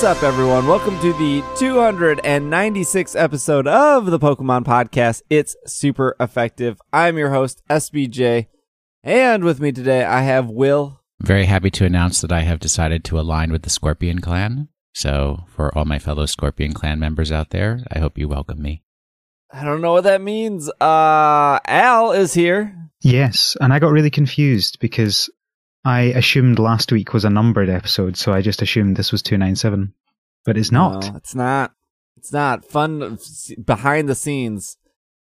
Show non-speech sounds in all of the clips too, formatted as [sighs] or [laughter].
What's up, everyone? Welcome to the 296th episode of the Pokemon Podcast. It's super effective. I'm your host, SBJ. And with me today, I have Will. Very happy to announce that I have decided to align with the Scorpion Clan. So, for all my fellow Scorpion Clan members out there, I hope you welcome me. I don't know what that means. Uh, Al is here. Yes, and I got really confused because I assumed last week was a numbered episode, so I just assumed this was 297. But it's not. No, it's not. It's not. Fun behind the scenes.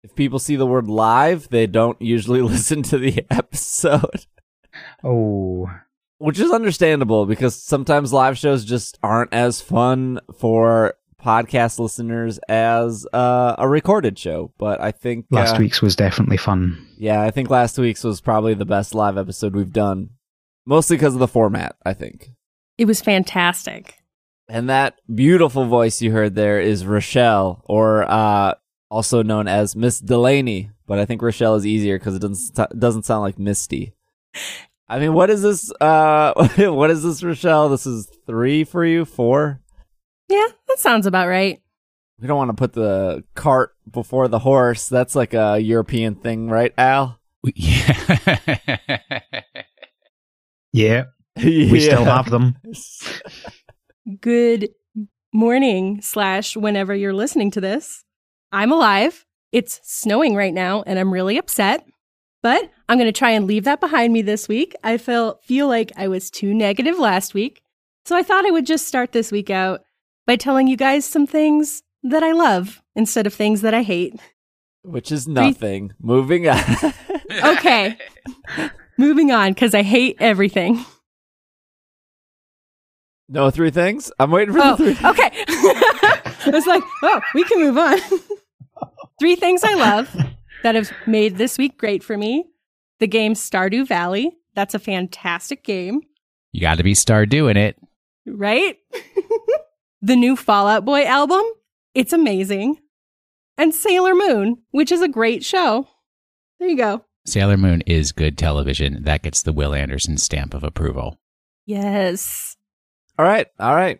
If people see the word live, they don't usually [laughs] listen to the episode. Oh. Which is understandable because sometimes live shows just aren't as fun for podcast listeners as uh, a recorded show. But I think last uh, week's was definitely fun. Yeah, I think last week's was probably the best live episode we've done. Mostly because of the format, I think. It was fantastic. And that beautiful voice you heard there is Rochelle, or uh, also known as Miss Delaney. But I think Rochelle is easier because it doesn't doesn't sound like Misty. I mean, what is this? Uh, [laughs] what is this, Rochelle? This is three for you, four. Yeah, that sounds about right. We don't want to put the cart before the horse. That's like a European thing, right, Al? [laughs] Yeah. Yeah. [laughs] We still have them. [laughs] Good morning, slash, whenever you're listening to this. I'm alive. It's snowing right now, and I'm really upset. But I'm going to try and leave that behind me this week. I feel feel like I was too negative last week. So I thought I would just start this week out by telling you guys some things that I love instead of things that I hate. Which is nothing. Three- Moving on. okay. [laughs] Moving on because I hate everything. No three things? I'm waiting for oh, the three. Okay. [laughs] I was like, oh, we can move on. [laughs] three things I love that have made this week great for me. The game Stardew Valley. That's a fantastic game. You got to be Star doing it. Right? [laughs] the new Fall Out Boy album. It's amazing. And Sailor Moon, which is a great show. There you go. Sailor Moon is good television. That gets the Will Anderson stamp of approval. Yes. All right. All right.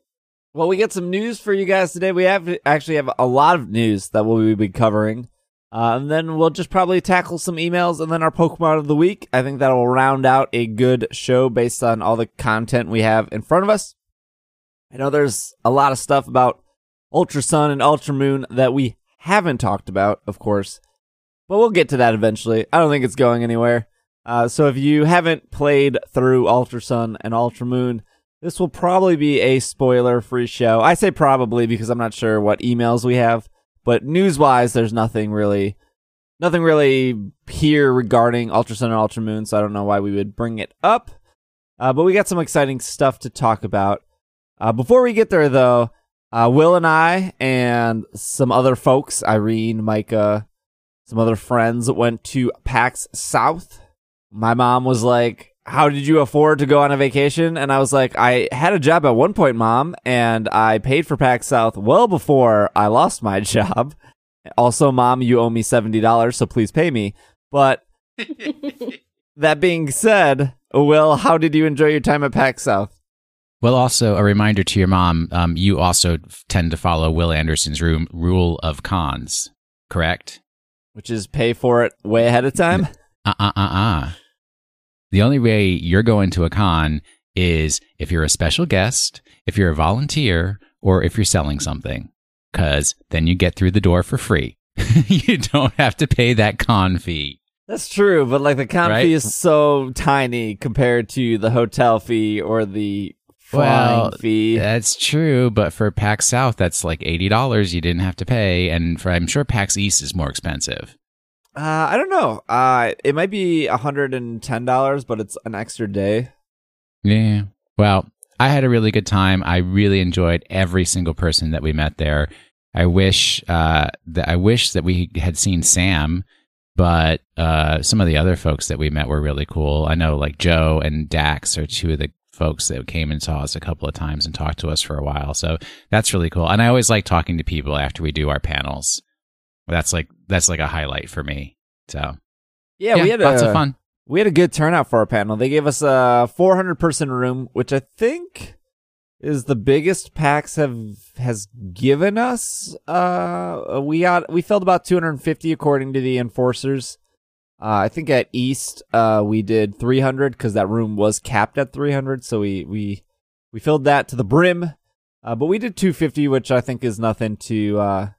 Well, we got some news for you guys today. We have actually have a lot of news that we'll be covering. Uh, and then we'll just probably tackle some emails and then our Pokemon of the week. I think that'll round out a good show based on all the content we have in front of us. I know there's a lot of stuff about Ultra Sun and Ultra Moon that we haven't talked about, of course, but we'll get to that eventually. I don't think it's going anywhere. Uh, so if you haven't played through Ultra Sun and Ultra Moon, this will probably be a spoiler free show. I say probably because I'm not sure what emails we have, but news wise, there's nothing really, nothing really here regarding Ultra Sun and Ultra Moon, so I don't know why we would bring it up. Uh, but we got some exciting stuff to talk about. Uh, before we get there, though, uh, Will and I and some other folks, Irene, Micah, some other friends went to PAX South. My mom was like, How did you afford to go on a vacation? And I was like, I had a job at one point, mom, and I paid for PAX South well before I lost my [laughs] job. Also, mom, you owe me $70, so please pay me. But [laughs] that being said, Will, how did you enjoy your time at PAX South? Well, also a reminder to your mom, um, you also tend to follow Will Anderson's room, rule of cons, correct? Which is pay for it way ahead of time? Uh uh uh uh. The only way you're going to a con is if you're a special guest, if you're a volunteer, or if you're selling something. Because then you get through the door for free. [laughs] you don't have to pay that con fee. That's true, but like the con right? fee is so tiny compared to the hotel fee or the well, fee. That's true, but for PAX South, that's like eighty dollars you didn't have to pay, and for I'm sure PAX East is more expensive. Uh, I don't know. Uh, it might be hundred and ten dollars, but it's an extra day. Yeah. Well, I had a really good time. I really enjoyed every single person that we met there. I wish uh, that I wish that we had seen Sam, but uh, some of the other folks that we met were really cool. I know like Joe and Dax are two of the folks that came and saw us a couple of times and talked to us for a while. So that's really cool. And I always like talking to people after we do our panels. That's like that's like a highlight for me. So yeah, yeah we had lots a, of fun. We had a good turnout for our panel. They gave us a 400 person room, which I think is the biggest PAX have has given us. Uh, we got we filled about 250 according to the enforcers. Uh, I think at East, uh, we did 300 because that room was capped at 300, so we we we filled that to the brim. Uh, but we did 250, which I think is nothing to uh,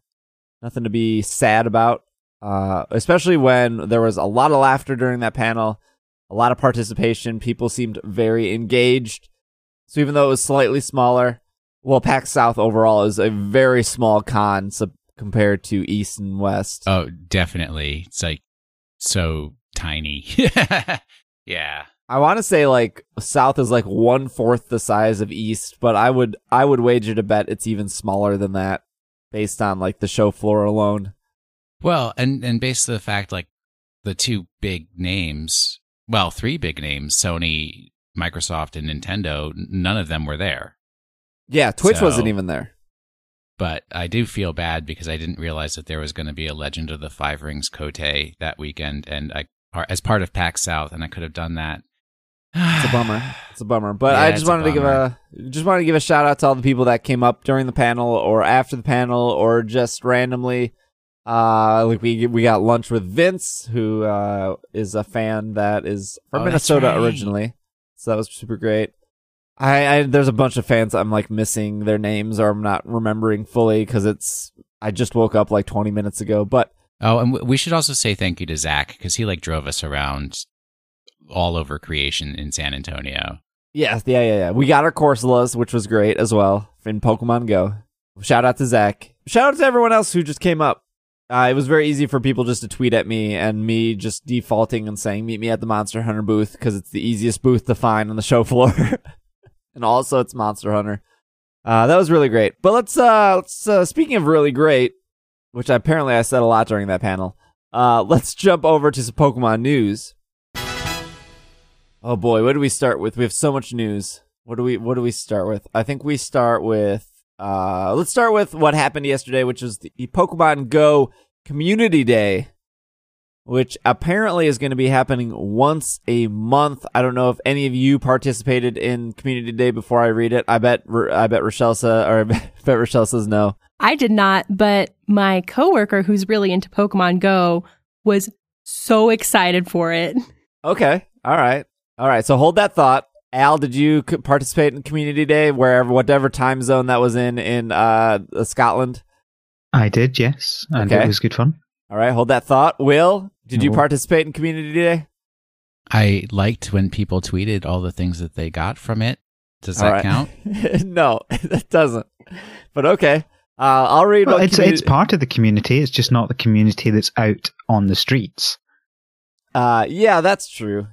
nothing to be sad about. Uh, especially when there was a lot of laughter during that panel, a lot of participation. People seemed very engaged. So even though it was slightly smaller, well, PAX South overall is a very small con compared to East and West. Oh, definitely. It's like so tiny. [laughs] yeah. I want to say like South is like one fourth the size of East, but I would I would wager to bet it's even smaller than that, based on like the show floor alone. Well, and and based on the fact like the two big names, well, three big names, Sony, Microsoft, and Nintendo, none of them were there. Yeah, Twitch So- wasn't even there. But I do feel bad because I didn't realize that there was going to be a Legend of the Five Rings Cote that weekend, and I as part of PAX South, and I could have done that. It's a bummer. [sighs] It's a bummer. But Yeah, I just wanted to give a just wanted to give a shout out to all the people that came up during the panel or after the panel or just randomly. Uh, like we we got lunch with Vince, who uh is a fan that is from Oh, Minnesota right. originally. So that was super great. I, I there's a bunch of fans I'm like missing their names or I'm not remembering fully because it's I just woke up like 20 minutes ago. But Oh, and we should also say thank you to Zach because he like drove us around all over creation in San Antonio. Yes, yeah, yeah, yeah. We got our Corsolas, which was great as well in Pokemon Go. Shout out to Zach. Shout out to everyone else who just came up. Uh, it was very easy for people just to tweet at me and me just defaulting and saying, meet me at the Monster Hunter booth because it's the easiest booth to find on the show floor. [laughs] and also it's Monster Hunter. Uh, that was really great. But let's, uh, let's, uh, speaking of really great, which apparently I said a lot during that panel, uh, [laughs] let's jump over to some Pokemon news. Oh boy, what do we start with? We have so much news. What do we what do we start with? I think we start with uh let's start with what happened yesterday, which was the Pokemon Go Community Day, which apparently is going to be happening once a month. I don't know if any of you participated in Community Day before I read it. I bet I bet Rochelle sa- or [laughs] I bet Rochelle says no. I did not, but my coworker who's really into Pokemon Go was so excited for it. Okay. All right. All right. So hold that thought. Al, did you participate in Community Day wherever, whatever time zone that was in in uh, Scotland? I did, yes, and Okay. it was good fun. All right. Hold that thought. Will, did you No. participate in Community Day? I liked when people tweeted all the things that they got from it. Does that All right. count? [laughs] no, [laughs] that doesn't. But okay. Uh, I'll read Well, what it's communi- it's part of the community. It's just not the community that's out on the streets. Uh, yeah, that's true.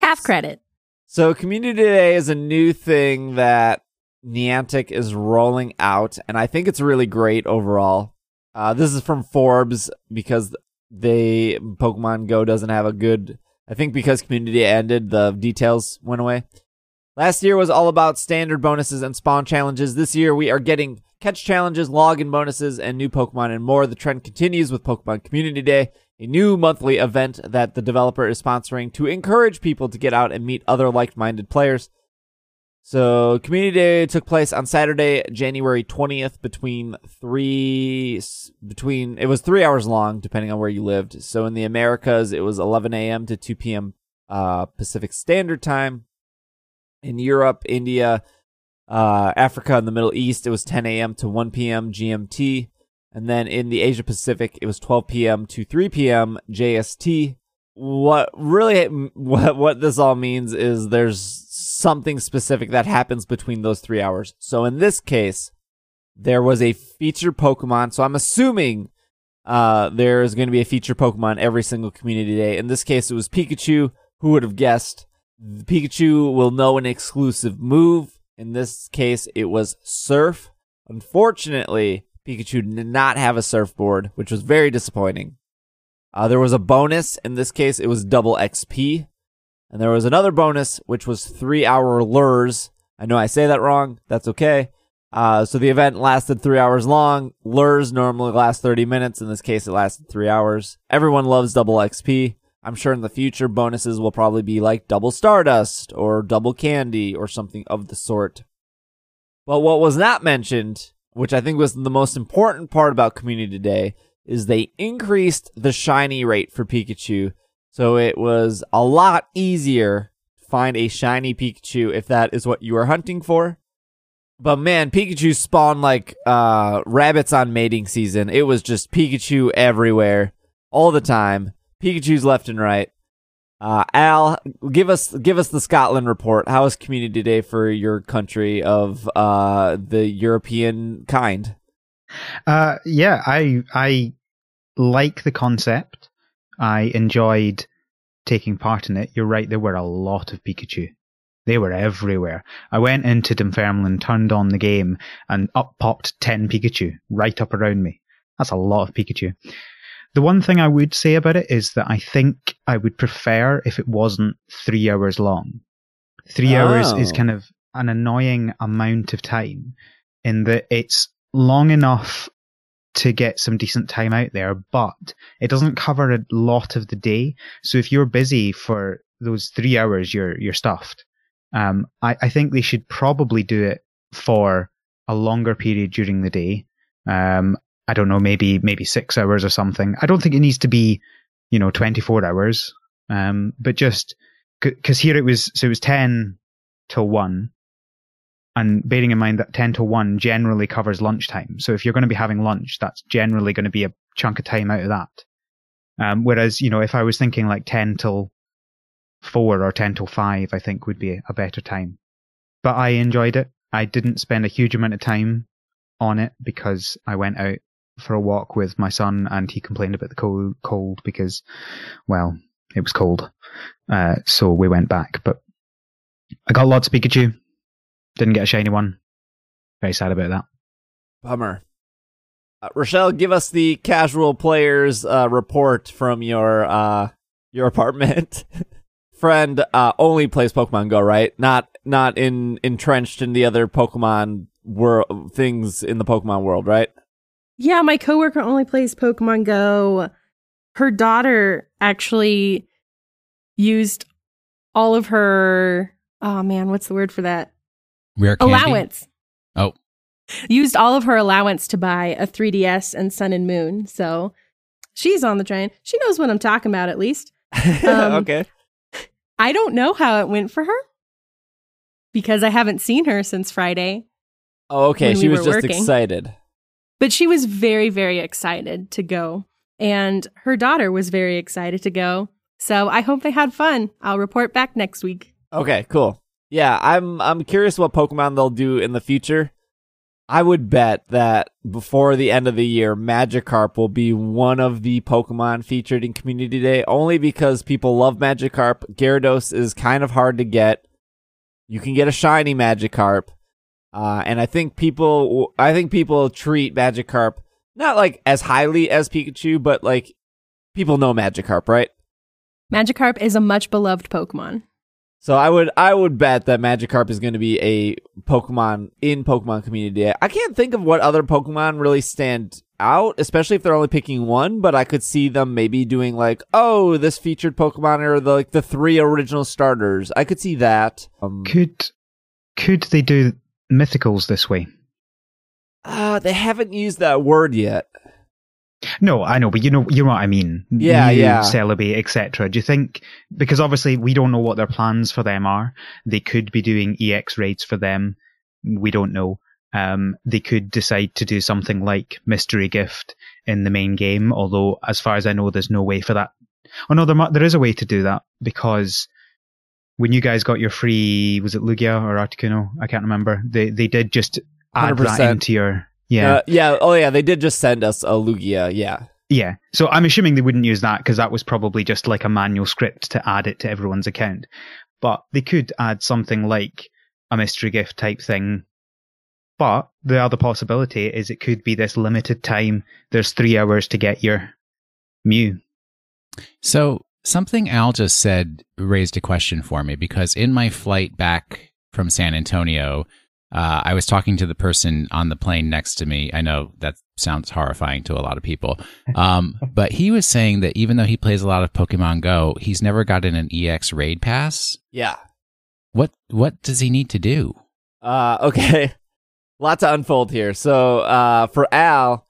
Half credit. So Community Day is a new thing that Niantic is rolling out, and I think it's really great overall. Uh, this is from Forbes because they Pokemon Go doesn't have a good. I think because Community ended, the details went away. Last year was all about standard bonuses and spawn challenges. This year we are getting catch challenges, login bonuses, and new Pokemon and more. The trend continues with Pokemon Community Day, a new monthly event that the developer is sponsoring to encourage people to get out and meet other like-minded players. So, Community Day took place on Saturday, January 20th between 3 between it was 3 hours long depending on where you lived. So in the Americas it was 11 a.m. to 2 p.m. uh Pacific Standard Time. In Europe, India, uh Africa and the Middle East it was 10 a.m. to 1 p.m. GMT. And then in the Asia Pacific, it was 12 p.m. to 3 p.m. JST. What really, [laughs] what, what this all means is there's something specific that happens between those three hours. So in this case, there was a featured Pokemon. So I'm assuming, uh, there is going to be a featured Pokemon every single community day. In this case, it was Pikachu. Who would have guessed? Pikachu will know an exclusive move. In this case, it was Surf. Unfortunately, Pikachu did not have a surfboard, which was very disappointing. Uh, there was a bonus. In this case, it was double XP. And there was another bonus, which was three hour lures. I know I say that wrong. That's okay. Uh, so the event lasted three hours long. Lures normally last 30 minutes. In this case, it lasted three hours. Everyone loves double XP. I'm sure in the future, bonuses will probably be like double Stardust or double Candy or something of the sort. But what was not mentioned, which I think was the most important part about Community Day, is they increased the shiny rate for Pikachu. So it was a lot easier to find a shiny Pikachu if that is what you are hunting for. But man, Pikachu spawned like uh, rabbits on mating season. It was just Pikachu everywhere, all the time. Pikachu's left and right. Uh, Al, give us give us the Scotland report. How is Community Day for your country of uh, the European kind? Uh, yeah, I I like the concept. I enjoyed taking part in it. You're right, there were a lot of Pikachu. They were everywhere. I went into Dunfermline, turned on the game, and up popped 10 Pikachu right up around me. That's a lot of Pikachu. The one thing I would say about it is that I think I would prefer if it wasn't three hours long. Three hours is Oh. kind of an annoying amount of time in that it's long enough to get some decent time out there, but it doesn't cover a lot of the day. So if you're busy for those three hours, you're you're stuffed. Um, I, I think they should probably do it for a longer period during the day. Um, I don't know, maybe maybe six hours or something. I don't think it needs to be, you know, twenty four hours. Um, but just because here it was, so it was ten till one, and bearing in mind that 10 to 1 generally covers lunchtime. So if you're going to be having lunch, that's generally going to be a chunk of time out of that. Um, whereas, you know, if I was thinking like 10 till 4 or 10 till 5, I think would be a better time. But I enjoyed it. I didn't spend a huge amount of time on it because I went out for a walk with my son and he complained about the cold, because, well, it was cold. Uh, so we went back, but I got lots of Pikachu. Didn't get a shiny one. Very sad about that. Bummer. Uh, Rochelle, give us the casual players uh, report from your uh, your apartment. [laughs] Friend uh, only plays Pokemon Go, right? Not not in entrenched in the other Pokemon world things in the Pokemon world, right? Yeah, my coworker only plays Pokemon Go. Her daughter actually used all of her oh man, what's the word for that? Rare candy? Allowance. Oh. Used all of her allowance to buy a 3DS and Sun and Moon. So she's on the train. She knows what I'm talking about at least. [laughs] Um, okay. I don't know how it went for her because I haven't seen her since Friday. Oh, okay. She we was just working. excited. But she was very, very excited to go. And her daughter was very excited to go. So I hope they had fun. I'll report back next week. Okay, cool. Yeah, I'm I'm curious what Pokemon they'll do in the future. I would bet that before the end of the year, Magikarp will be one of the Pokemon featured in Community Day, only because people love Magikarp. Gyarados is kind of hard to get. You can get a shiny Magikarp, uh, and I think people, I think people treat Magikarp not like as highly as Pikachu, but like people know Magikarp, right? Magikarp is a much beloved Pokemon. So I would I would bet that Magikarp is going to be a Pokemon in Pokemon Community I can't think of what other Pokemon really stand out, especially if they're only picking one. But I could see them maybe doing like, oh, this featured Pokemon or the like the three original starters. I could see that. Um, Could could they do mythicals this way? uh, they haven't used that word yet. No, I know, but you know, you know what I mean. Yeah, yeah. Celebi, etc. Do you think because obviously we don't know what their plans for them are? They could be doing EX raids for them. We don't know. Um, they could decide to do something like mystery gift in the main game. Although, as far as I know, there's no way for that. Oh no, there there is a way to do that because when you guys got your free, was it Lugia or Articuno? I can't remember. They they did just add that 100%. into your yeah. Uh, yeah. Oh yeah. They did just send us a Lugia. Yeah. Yeah. So I'm assuming they wouldn't use that because that was probably just like a manual script to add it to everyone's account. But they could add something like a mystery gift type thing. But the other possibility is it could be this limited time. There's three hours to get your Mew. So something Al just said raised a question for me because in my flight back from San Antonio, uh, I was talking to the person on the plane next to me. I know that sounds horrifying to a lot of people, um, [laughs] but he was saying that even though he plays a lot of Pokemon Go, he's never gotten an EX raid pass. Yeah. What what does he need to do? Uh, okay. [laughs] lot to unfold here. So uh, for Al,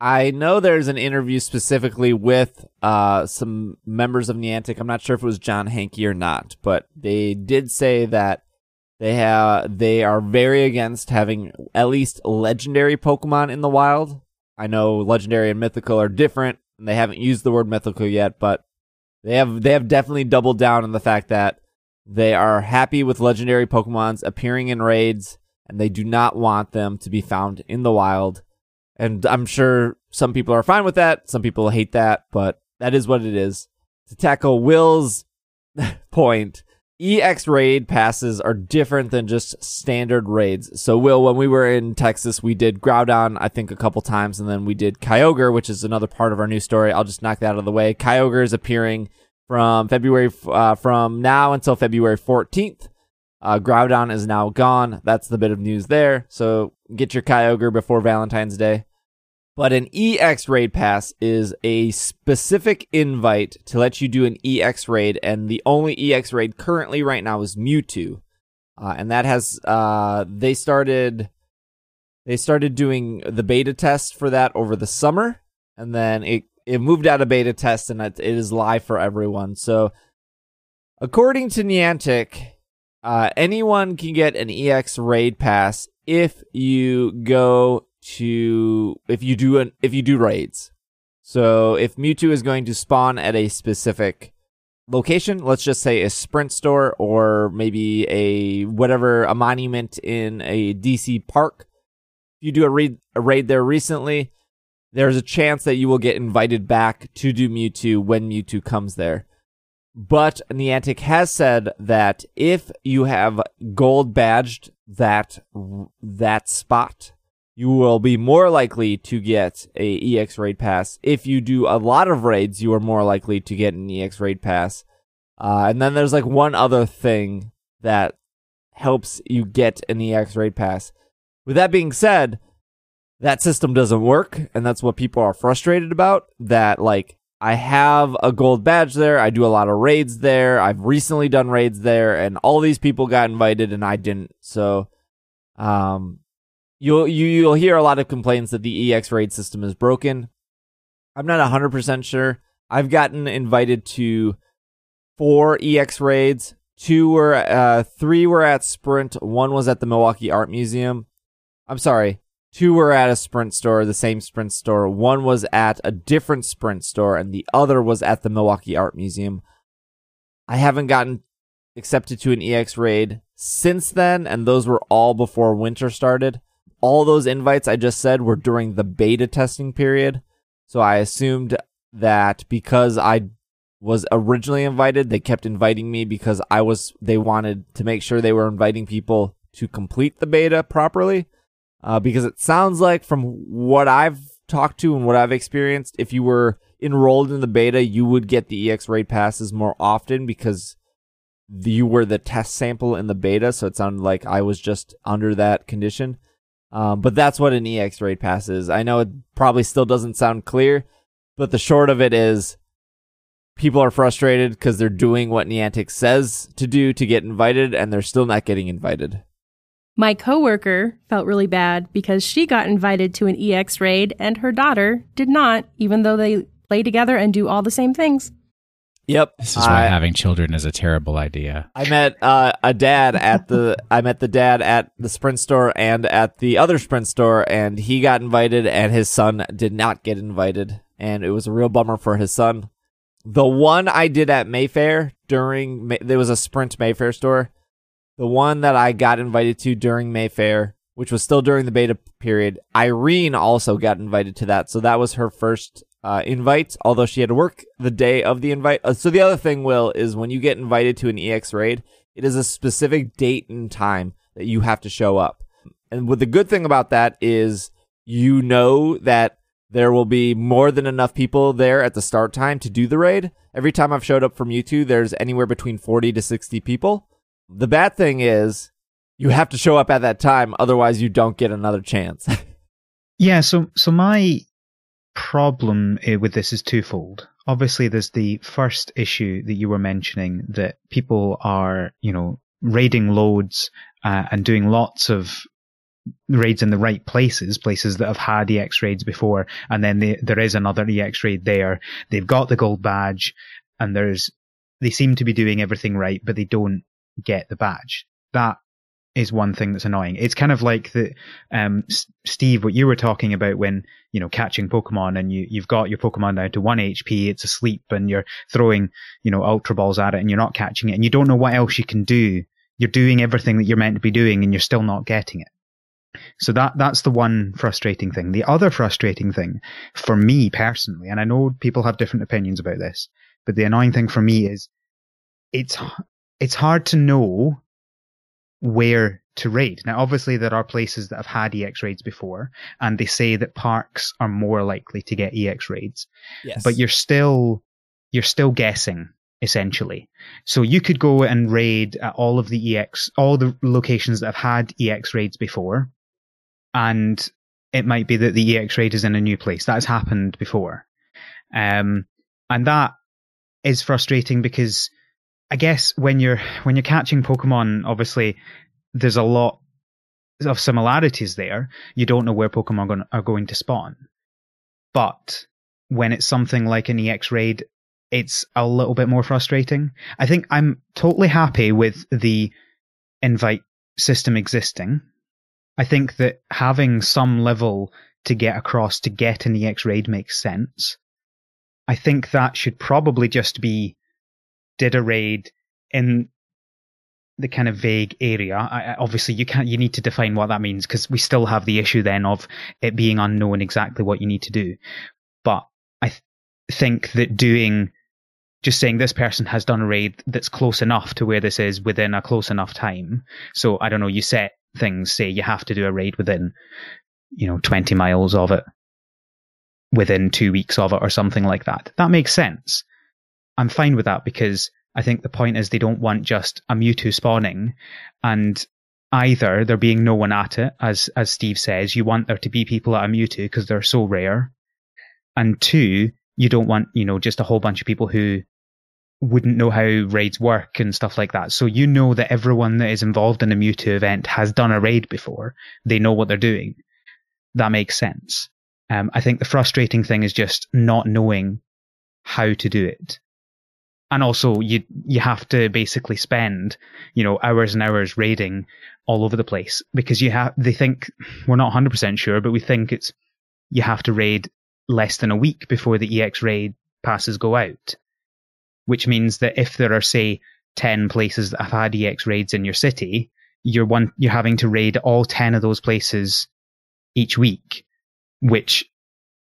I know there's an interview specifically with uh, some members of Niantic. I'm not sure if it was John Hanke or not, but they did say that they have they are very against having at least legendary Pokemon in the wild. I know legendary and mythical are different, and they haven't used the word mythical yet, but they have they have definitely doubled down on the fact that they are happy with legendary Pokemons appearing in raids, and they do not want them to be found in the wild. And I'm sure some people are fine with that. Some people hate that, but that is what it is. To tackle Will's [laughs] point, EX raid passes are different than just standard raids. So, Will, when we were in Texas, we did Groudon, I think, a couple times, and then we did Kyogre, which is another part of our new story. I'll just knock that out of the way. Kyogre is appearing from February, uh, from now until February 14th. Uh, Groudon is now gone. That's the bit of news there. So, get your Kyogre before Valentine's Day. But an EX raid pass is a specific invite to let you do an EX raid, and the only EX raid currently right now is Mewtwo, uh, and that has uh, they started they started doing the beta test for that over the summer, and then it it moved out of beta test and it, it is live for everyone. So, according to Niantic, uh, anyone can get an EX raid pass if you go to if you do an if you do raids. So if Mewtwo is going to spawn at a specific location, let's just say a sprint store or maybe a whatever a monument in a DC park. If you do a raid a raid there recently, there's a chance that you will get invited back to do Mewtwo when Mewtwo comes there. But Niantic has said that if you have gold badged that that spot, you will be more likely to get a EX raid pass. If you do a lot of raids, you are more likely to get an EX raid pass. Uh, and then there's like one other thing that helps you get an EX raid pass. With that being said, that system doesn't work, and that's what people are frustrated about. That like I have a gold badge there, I do a lot of raids there, I've recently done raids there, and all these people got invited and I didn't. So um you'll you, you'll hear a lot of complaints that the EX raid system is broken. I'm not 100% sure. I've gotten invited to four EX raids. Two were uh three were at Sprint, one was at the Milwaukee Art Museum. I'm sorry. Two were at a Sprint store, the same Sprint store. One was at a different Sprint store and the other was at the Milwaukee Art Museum. I haven't gotten accepted to an EX raid since then and those were all before winter started all those invites I just said were during the beta testing period. So I assumed that because I was originally invited, they kept inviting me because I was, they wanted to make sure they were inviting people to complete the beta properly. Uh, because it sounds like from what I've talked to and what I've experienced, if you were enrolled in the beta, you would get the EX raid passes more often because you were the test sample in the beta. So it sounded like I was just under that condition. Um, but that's what an EX raid pass is. I know it probably still doesn't sound clear, but the short of it is people are frustrated because they're doing what Niantic says to do to get invited and they're still not getting invited. My coworker felt really bad because she got invited to an EX raid and her daughter did not, even though they play together and do all the same things. Yep. This is why I, having children is a terrible idea. I met uh, a dad at the [laughs] I met the dad at the Sprint store and at the other Sprint store and he got invited and his son did not get invited and it was a real bummer for his son. The one I did at Mayfair during there was a Sprint Mayfair store. The one that I got invited to during Mayfair, which was still during the beta period, Irene also got invited to that. So that was her first uh, invite, although she had to work the day of the invite. Uh, so the other thing, Will, is when you get invited to an EX raid, it is a specific date and time that you have to show up. And what the good thing about that is you know that there will be more than enough people there at the start time to do the raid. Every time I've showed up from Mewtwo, there's anywhere between 40 to 60 people. The bad thing is you have to show up at that time, otherwise you don't get another chance. [laughs] yeah, so so my problem uh, with this is twofold. Obviously, there's the first issue that you were mentioning that people are, you know, raiding loads uh, and doing lots of raids in the right places, places that have had EX raids before, and then they, there is another EX raid there. They've got the gold badge, and there's they seem to be doing everything right, but they don't get the badge. That is one thing that's annoying. It's kind of like the um, S- Steve, what you were talking about when you know catching Pokemon and you you've got your Pokemon down to one HP, it's asleep, and you're throwing you know Ultra Balls at it, and you're not catching it, and you don't know what else you can do. You're doing everything that you're meant to be doing, and you're still not getting it. So that that's the one frustrating thing. The other frustrating thing for me personally, and I know people have different opinions about this, but the annoying thing for me is it's it's hard to know where to raid. Now, obviously, there are places that have had EX raids before, and they say that parks are more likely to get EX raids. Yes. But you're still you're still guessing essentially. So you could go and raid at all of the EX, all the locations that have had EX raids before, and it might be that the EX raid is in a new place. That has happened before, um, and that is frustrating because I guess when you're when you're catching Pokemon, obviously there's a lot of similarities there. You don't know where Pokemon are going, to spawn, but when it's something like an EX raid, it's a little bit more frustrating. I think I'm totally happy with the invite system existing. I think that having some level to get across to get an EX raid makes sense. I think that should probably just be did a raid in the kind of vague area. I, obviously, you can't. You need to define what that means because we still have the issue then of it being unknown exactly what you need to do. But I th- think that doing just saying this person has done a raid that's close enough to where this is within a close enough time. So I don't know. You set things. Say you have to do a raid within, you know, twenty miles of it, within two weeks of it, or something like that. That makes sense. I'm fine with that because I think the point is they don't want just a Mewtwo spawning and either there being no one at it, as as Steve says, you want there to be people at a Mewtwo because they're so rare. And two, you don't want, you know, just a whole bunch of people who wouldn't know how raids work and stuff like that. So you know that everyone that is involved in a Mewtwo event has done a raid before. They know what they're doing. That makes sense. Um, I think the frustrating thing is just not knowing how to do it and also you you have to basically spend you know hours and hours raiding all over the place because you have they think we're not 100% sure but we think it's you have to raid less than a week before the ex raid passes go out. Which means that if there are say 10 places that have had ex raids in your city you're one you're having to raid all 10 of those places each week which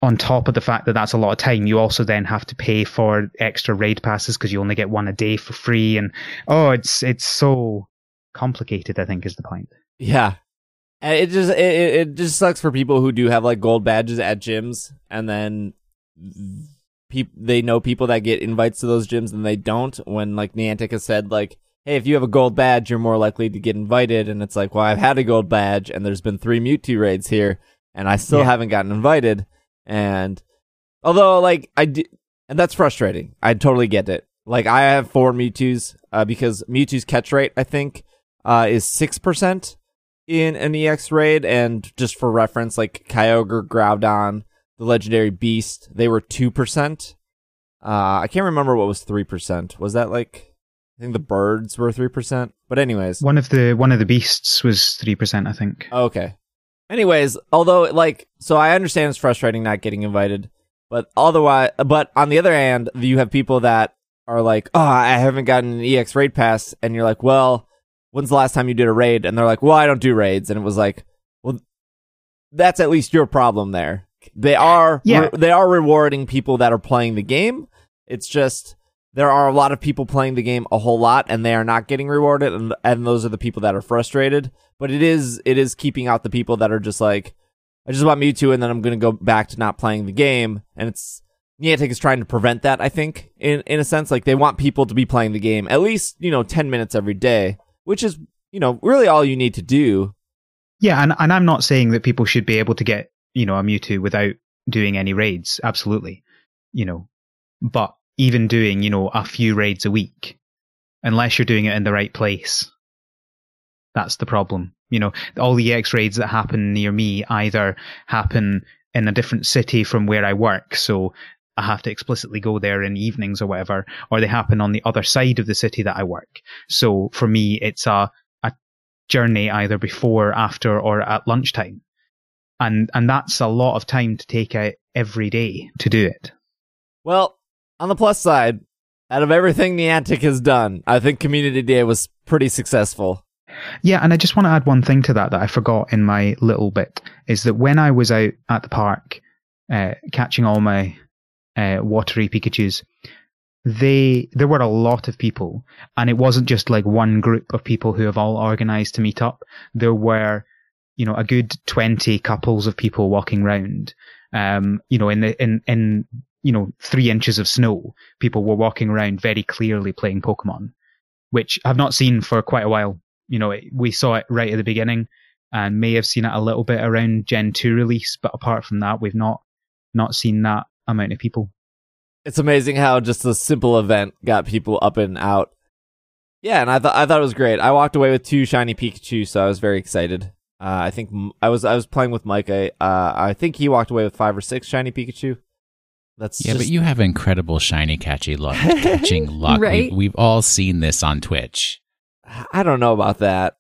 on top of the fact that that's a lot of time, you also then have to pay for extra raid passes because you only get one a day for free. And oh, it's it's so complicated. I think is the point. Yeah, uh, it just it, it just sucks for people who do have like gold badges at gyms, and then people they know people that get invites to those gyms and they don't. When like Niantic has said like, hey, if you have a gold badge, you're more likely to get invited, and it's like, well, I've had a gold badge, and there's been three Mewtwo raids here, and I still Yeah. haven't gotten invited. And although like I did, and that's frustrating. I totally get it. Like I have four Mewtwo's uh, because Mewtwo's catch rate I think uh, is six percent in an EX raid, and just for reference, like Kyogre, Groudon, the legendary Beast, they were two percent. Uh, I can't remember what was three percent. Was that like I think the birds were three percent? But anyways, One of the one of the beasts was three percent, I think. Okay. Anyways, although like so I understand it's frustrating not getting invited, but otherwise but on the other hand, you have people that are like, "Oh, I haven't gotten an EX raid pass." And you're like, "Well, when's the last time you did a raid?" And they're like, "Well, I don't do raids." And it was like, "Well, that's at least your problem there." They are Yeah. they are rewarding people that are playing the game. It's just there are a lot of people playing the game a whole lot and they are not getting rewarded and and those are the people that are frustrated. But it is it is keeping out the people that are just like I just want Mewtwo and then I'm going to go back to not playing the game. And it's Niantic is trying to prevent that I think in in a sense. Like they want people to be playing the game at least you know 10 minutes every day which is you know really all you need to do. Yeah, and and I'm not saying that people should be able to get you know a Mewtwo without doing any raids. Absolutely, you know, but even doing you know a few raids a week, unless you're doing it in the right place, That's the problem. You know, all the X raids that happen near me either happen in a different city from where I work, so I have to explicitly go there in evenings or whatever, or they happen on the other side of the city that I work. So for me, it's a, a journey either before, after, or at lunchtime. And, and that's a lot of time to take out every day to do it. Well, on the plus side, out of everything Niantic has done, I think Community Day was pretty successful. Yeah, and I just want to add one thing to that that I forgot in my little bit is that when I was out at the park uh, catching all my uh, watery Pikachu's, they there were a lot of people, and it wasn't just like one group of people who have all organized to meet up. There were, you know, a good twenty couples of people walking around. Um, you know, in the in in you know three inches of snow, people were walking around very clearly playing Pokemon, which I've not seen for quite a while. You know, it, we saw it right at the beginning, and may have seen it a little bit around Gen two release, but apart from that, we've not not seen that amount of people. It's amazing how just a simple event got people up and out. Yeah, and I thought I thought it was great. I walked away with two shiny Pikachu, so I was very excited. Uh, I think I was I was playing with Mike. I uh, I think he walked away with five or six shiny Pikachu. That's Yeah, just, but you have incredible shiny catchy luck, catching [laughs] luck. Right. We, we've all seen this on Twitch. I don't know about that.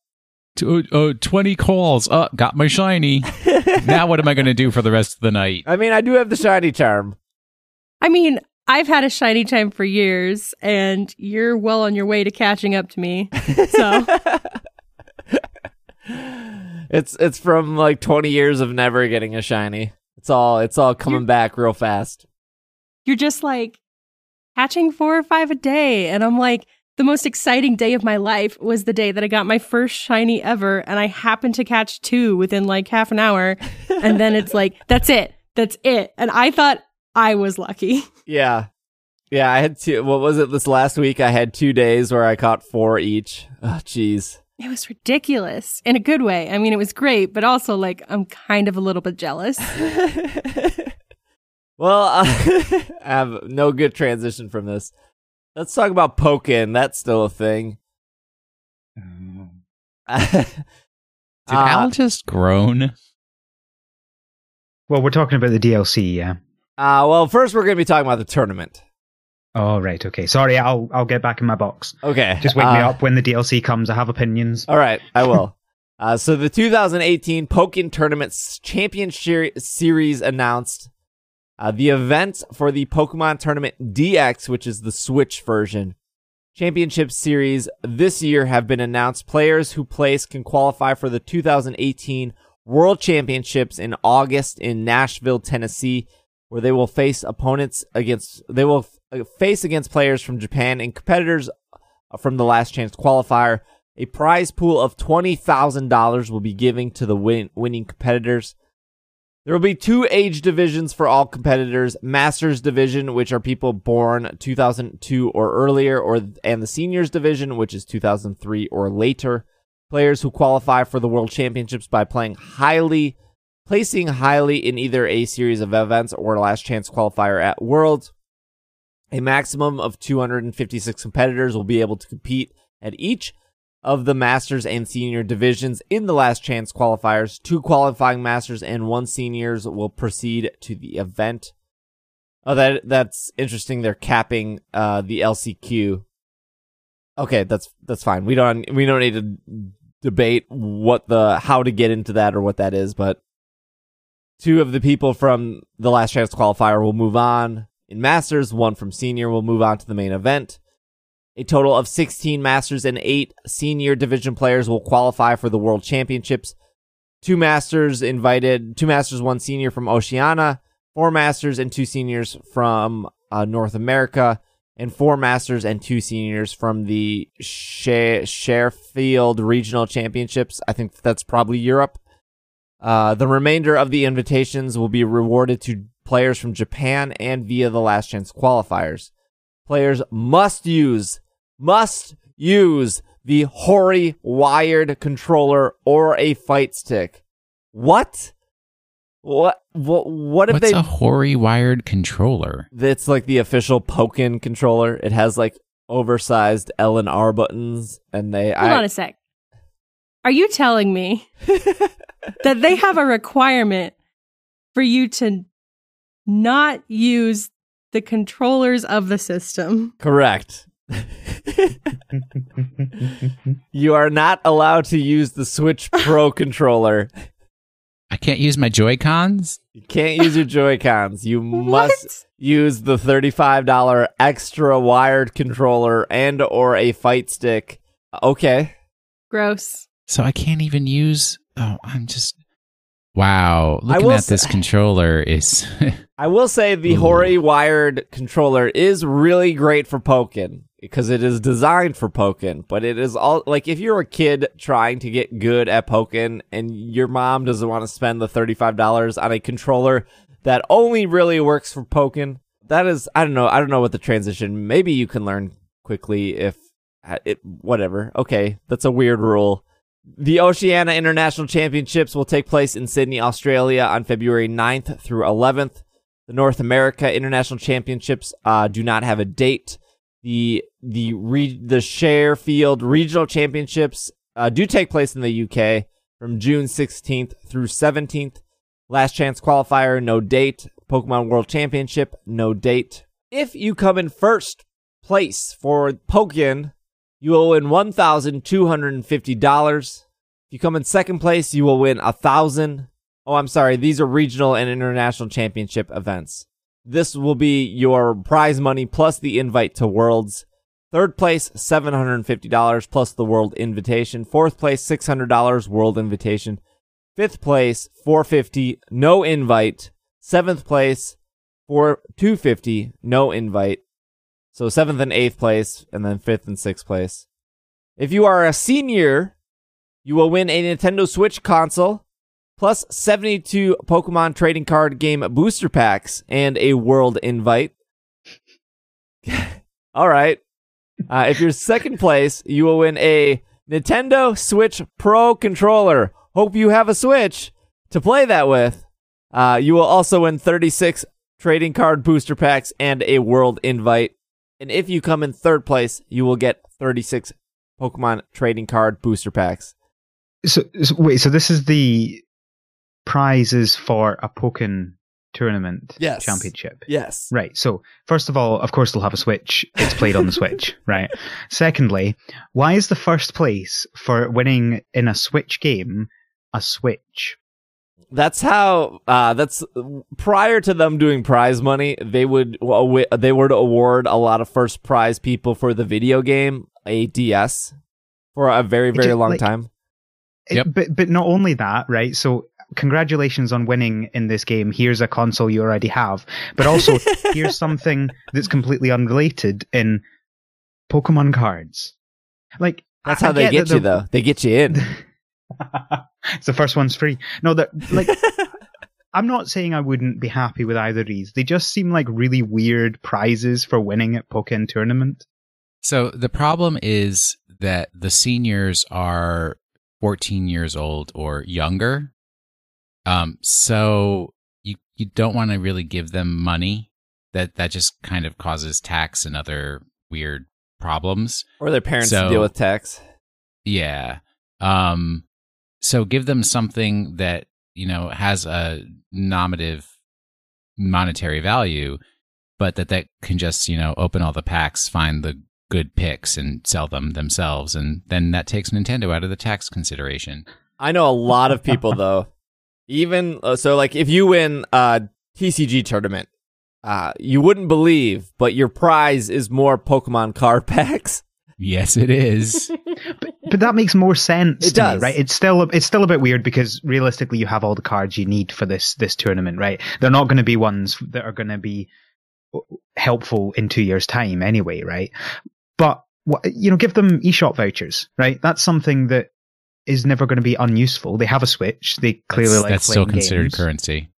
T- uh, 20 calls. Uh, got my shiny. [laughs] now what am I going to do for the rest of the night? I mean, I do have the shiny charm. I mean, I've had a shiny time for years, and you're well on your way to catching up to me. So [laughs] it's it's from like 20 years of never getting a shiny. It's all it's all coming You're- back real fast. You're just like catching four or five a day. And I'm like, the most exciting day of my life was the day that I got my first shiny ever. And I happened to catch two within like half an hour. And then it's like, [laughs] that's it. That's it. And I thought I was lucky. [laughs] Yeah. Yeah, I had two what was it this last week? I had 2 days where I caught 4 each. Oh jeez. It was ridiculous in a good way. I mean, it was great, but also like I'm kind of a little bit jealous. [laughs] well, uh, [laughs] I have no good transition from this. Let's talk about Pokken. That's still a thing. [laughs] Did Uh, Al just groan? Well, we're talking about the DLC, yeah. Uh, well, first we're going to be talking about the tournament. Oh right, okay. Sorry, I'll I'll get back in my box. Okay. Just wake me uh, up when the DLC comes. I have opinions. All right, I will. [laughs] uh, so the 2018 Pokken Tournament Championship Series announced uh, the event for the Pokemon Tournament DX, which is the Switch version. Championship Series this year have been announced. Players who place can qualify for the 2018 World Championships in August in Nashville, Tennessee, where they will face opponents against they will f- face against players from Japan and competitors from the Last Chance qualifier. A prize pool of $20,000 will be given to the win- winning competitors. There will be two age divisions for all competitors: Masters division, which are people born 2002 or earlier, or and the Seniors division, which is 2003 or later. Players who qualify for the World Championships by playing highly, placing highly in either a series of events or Last Chance qualifier at Worlds. A maximum of 256 competitors will be able to compete at each of the Masters and Senior divisions in the Last Chance qualifiers. Two qualifying Masters and one Seniors will proceed to the event. Oh, that that's interesting. They're capping uh, the LCQ. Okay, that's that's fine. We don't we don't need to debate what the how to get into that or what that is, but two of the people from the Last Chance qualifier will move on in Masters. One from Senior will move on to the main event. A total of 16 Masters and 8 Senior Division players will qualify for the World Championships. Two Masters invited, two Masters, one Senior from Oceania, four Masters and two Seniors from uh, North America, and four Masters and two Seniors from the She- Sheffield Regional Championships. I think that's probably Europe. Uh, the remainder of the invitations will be rewarded to players from Japan and via the Last Chance qualifiers. Players must use must use the Hori wired controller or a fight stick. What? What? What? What if What's they? a Hori wired controller? It's like the official Pokken controller. It has like oversized L and R buttons, and they. Hold I, on a sec. Are you telling me [laughs] that they have a requirement for you to not use the controllers of the system? Correct. You are not allowed to use the Switch Pro [laughs] controller. I can't use my Joy Cons. You can't use your Joy Cons. You [laughs] must What? use the thirty-five dollar extra wired controller and or a fight stick. Okay. Gross. So I can't even use. Oh, I'm just. Wow. Looking at this s- controller is. [laughs] I will say the Ooh. Hori wired controller is really great for Pokken because it is designed for Pokken, but it is all like if you're a kid trying to get good at Pokken and your mom doesn't want to spend the $35 on a controller that only really works for Pokken, that is I don't know, I don't know what the transition. Maybe you can learn quickly if uh, it whatever. Okay, that's a weird rule. The Oceania International Championships will take place in Sydney, Australia on February 9th through 11th. The North America International Championships uh, do not have a date. The the re- the Sheffield Regional Championships uh, do take place in the UK from June 16th through 17th. Last chance qualifier, no date. Pokemon World Championship, no date. If you come in first place for Pokken, you will win one thousand two hundred and fifty dollars. If you come in second place, you will win a thousand. Oh, I'm sorry. These are regional and international championship events. This will be your prize money plus the invite to Worlds. Third place, $750 plus the World Invitation. Fourth place, $600 World Invitation. Fifth place, 450 no invite. Seventh place, for 250 no invite. So seventh and eighth place, and then fifth and sixth place. If you are a senior, you will win a Nintendo Switch console, plus 72 Pokemon trading card game booster packs, and a world invite. [laughs] All right. Uh, if you're second place, you will win a Nintendo Switch Pro controller. Hope you have a Switch to play that with. Uh, you will also win 36 trading card booster packs and a world invite. And if you come in third place, you will get 36 Pokemon trading card booster packs. So, so wait, so this is the prizes for a Pokken tournament Yes. championship. Yes. Right. So, first of all, of course, they'll have a Switch. It's played on the Switch, [laughs] right? Secondly, why is the first place for winning in a Switch game a Switch? That's how. Uh, that's prior to them doing prize money. They would awa- they would award a lot of first prize people for the video game a DS for a very very just, long like- time. It- Yep. but but not only that, right? So congratulations on winning in this game. Here's a console you already have, but also [laughs] here's something that's completely unrelated in Pokemon cards. Like That's I- how I they get get that you though. They get you in. [laughs] it's the first one's free. No, that like [laughs] I'm not saying I wouldn't be happy with either of these. They just seem like really weird prizes for winning at Pokemon tournament. So the problem is that the seniors are 14 years old or younger. Um, so you you don't want to really give them money. That that just kind of causes tax and other weird problems. or their parents So- deal with tax. Yeah. Um so give them something that, you know, has a nominative monetary value, but that that can just, you know, open all the packs, find the good picks and sell them themselves and then that takes Nintendo out of the tax consideration. I know a lot of people [laughs] though. Even uh, so, like if you win a TCG tournament, uh, you wouldn't believe, but your prize is more Pokemon card [laughs] packs. Yes, it is. [laughs] But that makes more sense. It to me, does. right? It's still it's still a bit weird because realistically, you have all the cards you need for this this tournament, right? They're not going to be ones that are going to be helpful in two years' time, anyway, right? But you know, give them eShop vouchers, right? That's something that is never going to be unuseful. They have a Switch. They clearly that's like that's still considered games. currency.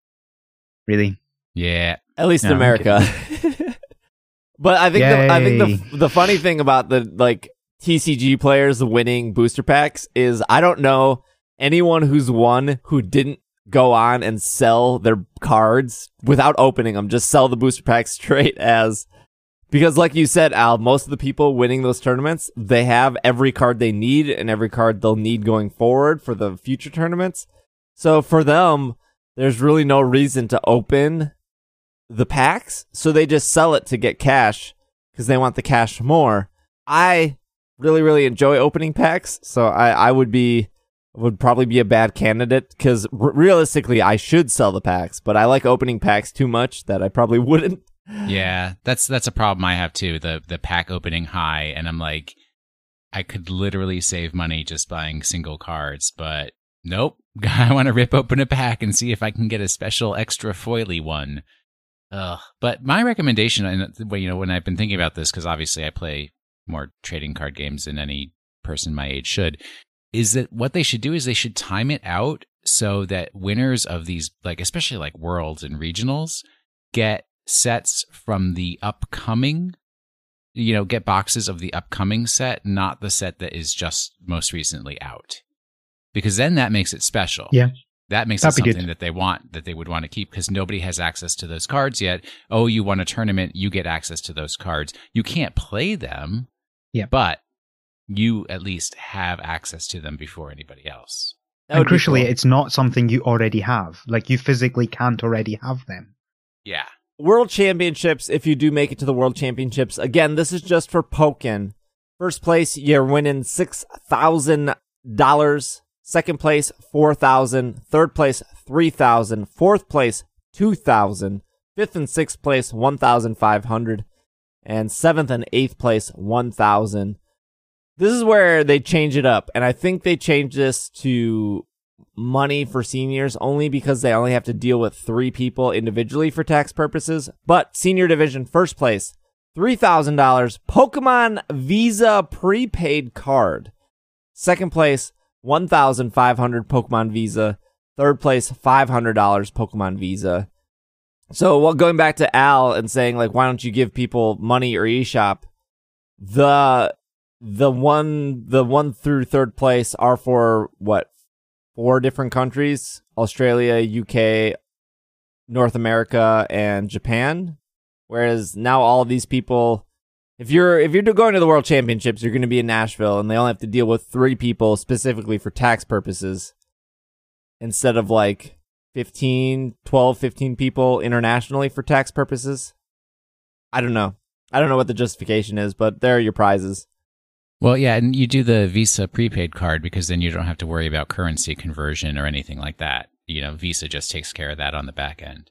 Really? Yeah. At least in America. [laughs] but I think the, I think the the funny thing about the like TCG players winning booster packs is I don't know anyone who's won who didn't go on and sell their cards without opening them. Just sell the booster packs straight as Because, like you said, Al, most of the people winning those tournaments, they have every card they need and every card they'll need going forward for the future tournaments. So for them, there's really no reason to open the packs. So they just sell it to get cash because they want the cash more. I really, really enjoy opening packs. So I, I would be, would probably be a bad candidate because r- realistically, I should sell the packs, but I like opening packs too much that I probably [laughs] wouldn't. Yeah, that's that's a problem I have too. The the pack opening high, and I'm like, I could literally save money just buying single cards, but nope. [laughs] I want to rip open a pack and see if I can get a special extra foily one. Ugh. But my recommendation, and you know, when I've been thinking about this, because obviously I play more trading card games than any person my age should, is that what they should do is they should time it out so that winners of these, like especially like worlds and regionals, get sets from the upcoming you know get boxes of the upcoming set not the set that is just most recently out. Because then that makes it special. Yeah. that makes That'd it something that they want that they would want to keep because nobody has access to those cards yet. Oh you won a tournament you get access to those cards. You can't play them Yeah. but you at least have access to them before anybody else That and crucially, cool. it's not something you already have. Like you physically can't already have them. yeah World Championships, if you do make it to the World Championships, again, this is just for Pokken. First place, you're winning $6,000. Second place, 4000 Third place, 3000 Fourth place, 2000 Fifth and sixth place, 1500 And seventh and eighth place, 1000 This is where they change it up. And I think they change this to money for seniors only because they only have to deal with three people individually for tax purposes. But senior division first place, $3,000 Pokemon Visa prepaid card. Second place, 1,500 Pokemon Visa. Third place, $500 Pokemon Visa. So, well, going back to Al and saying like, why don't you give people money or eShop? The the one the one through third place are for what four different countries Australia, UK, North America, and Japan. Whereas now all of these people, if you're if you're going to the World Championships, you're going to be in Nashville, and they only have to deal with three people specifically for tax purposes, instead of like 15, 12, 15 people internationally for tax purposes. I don't know. I don't know what the justification is, but there are your prizes. Well, yeah, and you do the Visa prepaid card because then you don't have to worry about currency conversion or anything like that. You know, Visa just takes care of that on the back end.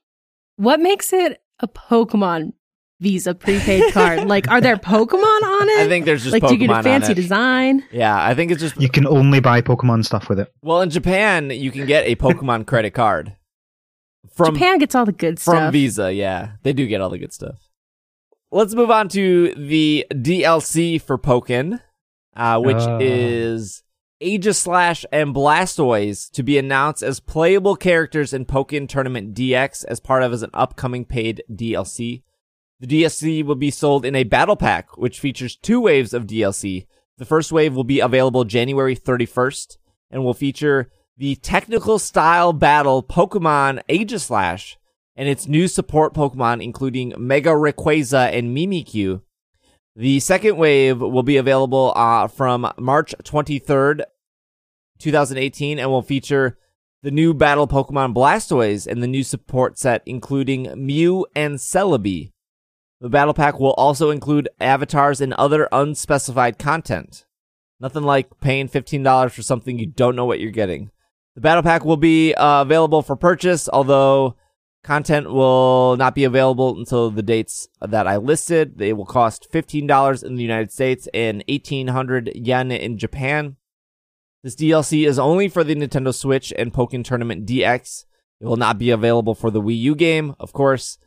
What makes it a Pokemon Visa prepaid card? [laughs] like, are there Pokemon on it? I think there's just like, Pokemon do you get a fancy design? Yeah, I think it's just You can only buy Pokemon stuff with it. well in Japan you can get a Pokemon [laughs] credit card from Japan gets all the good stuff from. Visa. Yeah, they do get all the good stuff. Let's move on to the DLC for Pokken, uh, which Ah. is Aegislash and Blastoise to be announced as playable characters in Pokken Tournament DX as part of as an upcoming paid DLC. The DLC will be sold in a battle pack, which features two waves of DLC. The first wave will be available January 31st and will feature the technical style battle Pokemon Aegislash and its new support Pokemon, including Mega Rayquaza and Mimikyu. The second wave will be available uh, from March 23rd, 2018, and will feature the new battle Pokemon Blastoise and the new support set, including Mew and Celebi. The battle pack will also include avatars and other unspecified content. Nothing like paying $15 for something you don't know what you're getting. The battle pack will be uh, available for purchase, although content will not be available until the dates that I listed. They will cost $15 in the United States and 1800 yen in Japan. This DLC is only for the Nintendo Switch and Pokken Tournament DX. It will not be available for the Wii U game, of course.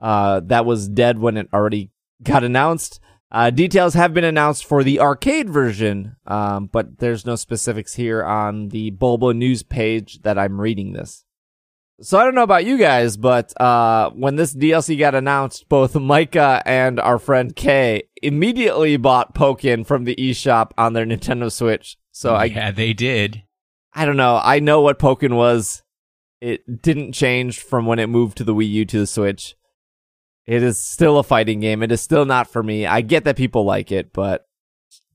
Uh, that was dead when it already got announced. Uh, details have been announced for the arcade version, um, but there's no specifics here on the Bulbanews page that I'm reading this. So I don't know about you guys, but uh, when this DLC got announced, both Micah and our friend Kay immediately bought Pokken from the eShop on their Nintendo Switch. So I yeah, they did. I don't know. I know what Pokken was. It didn't change from when it moved to the Wii U to the Switch. It is still a fighting game. It is still not for me. I get that people like it, but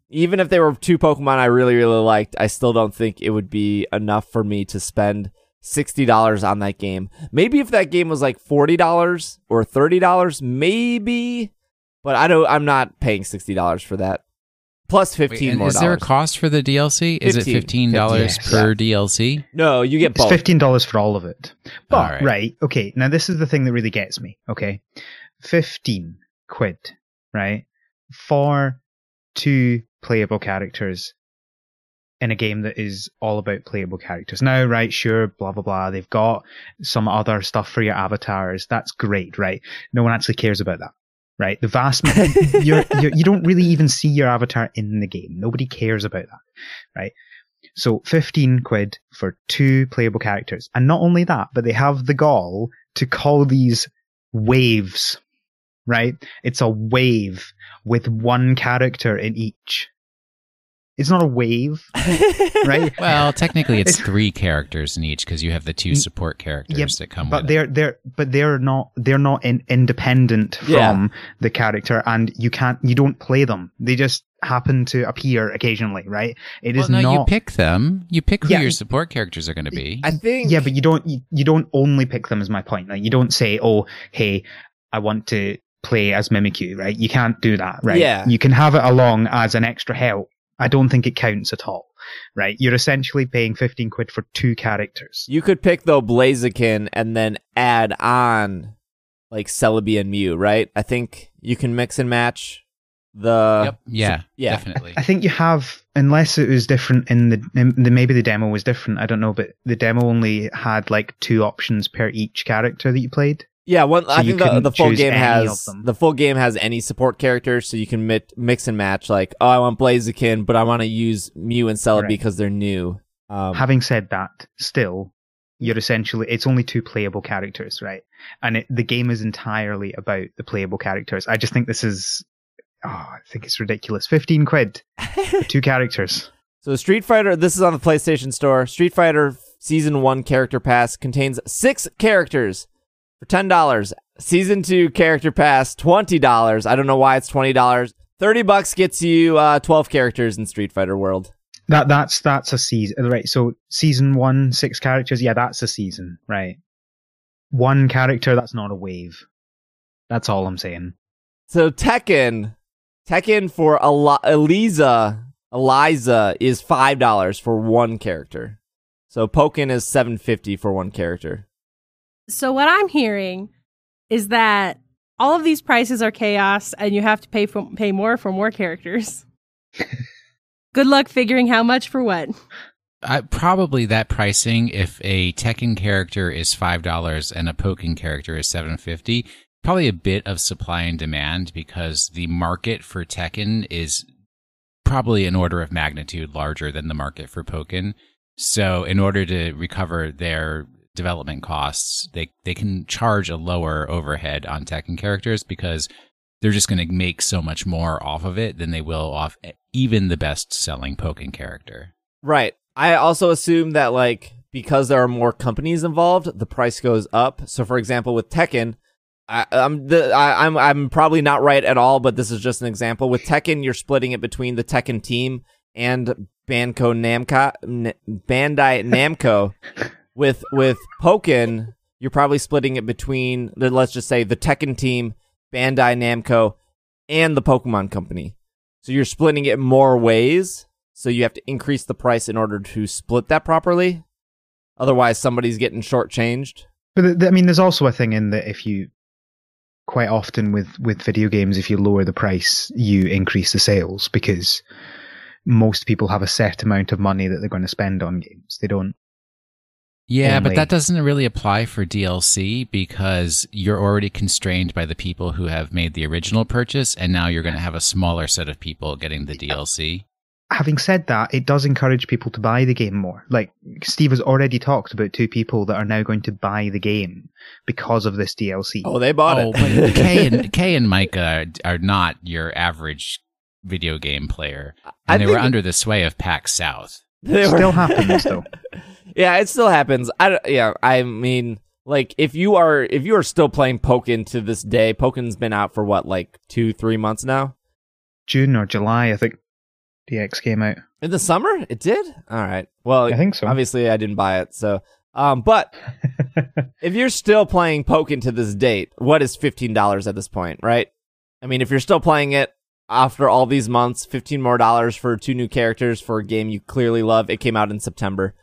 even if there were two Pokemon I really, really liked, I still don't think it would be enough for me to spend $60 on that game. Maybe if that game was like $40 or $30, maybe, but I don't, I'm not paying $60 for that. Plus 15 Wait, and more is there a cost for the DLC? Is it 15. fifteen dollars 15, per DLC? no, you get It's fifteen dollars for all of it. But All right. right. okay. Now this is the thing that really gets me. Okay, fifteen quid, right, for two playable characters in a game that is all about playable characters. Now, right, sure, blah blah blah. They've got some other stuff for your avatars. That's great, right? No one actually cares about that. Right, the vast [laughs] you're, you're, you don't really even see your avatar in the game. Nobody cares about that, right? So 15 quid for two playable characters. And not only that, but they have the gall to call these waves, right? It's a wave with one character in each. It's not a wave, [laughs] right? Well, technically, it's It's- three characters in each because you have the two support characters Yeah, that come but with they're they're but they're not they're not in, independent from Yeah. the character and you can't you don't play them. They just happen to appear occasionally, right? It Well, is no, not you pick them. You pick who Yeah. your support characters are going to be. I think. Yeah, but you don't you, you don't only pick them as my point. Like you don't say, "Oh, hey, I want to play as Mimikyu," right? You can't do that, right? Yeah. You can have it along as an extra help. I don't think it counts at all, right? You're essentially paying 15 quid for two characters. You could pick though Blaziken and then add on like Celebi and Mew, right? I think you can mix and match the yep. Yeah. yeah. Definitely. I think you have, unless it was different in the, in the maybe the demo was different. I don't know, but the demo only had like two options per each character that you played. Yeah, one I think the, the full game has the full game has any support character, so you can mi- mix and match. Like, oh, I want Blaziken, but I want to use Mew and Celebi Right. because they're new. Um, Having said that, still, you're essentially it's only two playable characters, right? And it, the game is entirely about the playable characters. I just think this is, oh, I think it's ridiculous. Fifteen quid for [laughs] two characters. so Street Fighter, this is on the PlayStation Store. Street Fighter Season One Character Pass contains six characters for ten dollars. Season Two Character Pass twenty dollars. I don't know why it's twenty dollars. Thirty bucks gets you uh, twelve characters in Street Fighter World. That that's that's a season, right? So season one, six characters. Yeah, that's a season, right? One character, that's not a wave. That's all I'm saying. So Tekken, Tekken for Eli- Eliza, Eliza is five dollars for one character. So Pokken is seven fifty for one character. So what I'm hearing is that all of these prices are chaos, and you have to pay for pay more for more characters. [laughs] Good luck figuring how much for what. I, probably that pricing, if a Tekken character is five dollars and a Pokken character is seven fifty, probably a bit of supply and demand because the market for Tekken is probably an order of magnitude larger than the market for Pokken. So, in order to recover their development costs, they they can charge a lower overhead on Tekken characters because they're just going to make so much more off of it than they will off even the best selling Pokken character. Right. I also assume that like because there are more companies involved, the price goes up. So for example, with Tekken, I, I'm the I, I'm I'm probably not right at all, but this is just an example. With Tekken, you're splitting it between the Tekken team and Banco Namco, N- Bandai Namco. [laughs] with with Pokken, you're probably splitting it between let's just say the Tekken team, Bandai Namco, and the Pokemon Company. So you're splitting it more ways. So you have to increase the price in order to split that properly. Otherwise, somebody's getting shortchanged. But I mean, there's also a thing in that if you quite often with with video games, if you lower the price, you increase the sales because most people have a set amount of money that they're going to spend on games. They don't. Yeah, but that doesn't really apply for DLC because you're already constrained by the people who have made the original purchase, and now you're going to have a smaller set of people getting the DLC. Having said that, it does encourage people to buy the game more. Like Steve has already talked about two people that are now going to buy the game because of this DLC. Oh, they bought oh, it. but [laughs] Kay and Kay and Micah are not your average video game player, and I they were under the sway of PAX South. They were- Still happens though. [laughs] yeah, it still happens. I yeah, I mean, like if you are if you are still playing Pokken to this day, Pokken's been out for what like two three months now. June or July, I think DX came out. In the summer, it did. All right. Well, I think so. obviously I didn't buy it, so um, but [laughs] if you're still playing Pokken to this date, what is fifteen dollars at this point, right? I mean, if you're still playing it after all these months, fifteen more dollars for two new characters for a game you clearly love. It came out in September.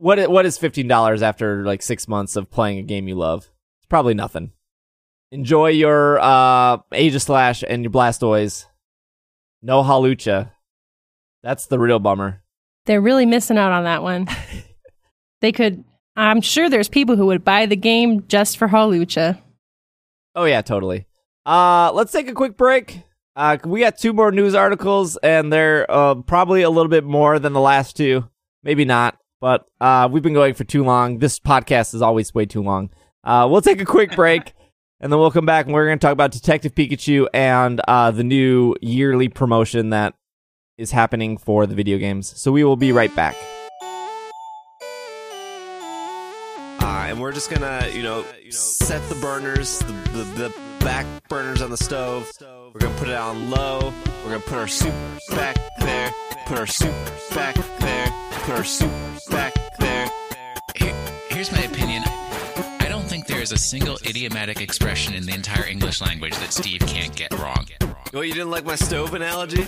What what is fifteen dollars after like six months of playing a game you love? It's probably nothing. Enjoy your uh Slash and your Blastoise. No Hawlucha. That's the real bummer. They're really missing out on that one. [laughs] they could. I'm sure there's people who would buy the game just for Hawlucha. Oh yeah, totally. Uh, let's take a quick break. Uh, we got two more news articles, and they're uh, probably a little bit more than the last two. Maybe not, but uh, we've been going for too long. This podcast is always way too long. Uh, we'll take a quick break, and then we'll come back, and we're going to talk about Detective Pikachu and uh, the new yearly promotion that is happening for the video games. So we will be right back. And we're just gonna, you know, set the burners, the, the, the back burners on the stove. We're gonna put it on low. We're gonna put our soup back there. Put our soup back there. Back there. Here- Here's my opinion. I don't think there is a single idiomatic expression in the entire English language that Steve can't get wrong. Oh, you didn't like my stove analogy?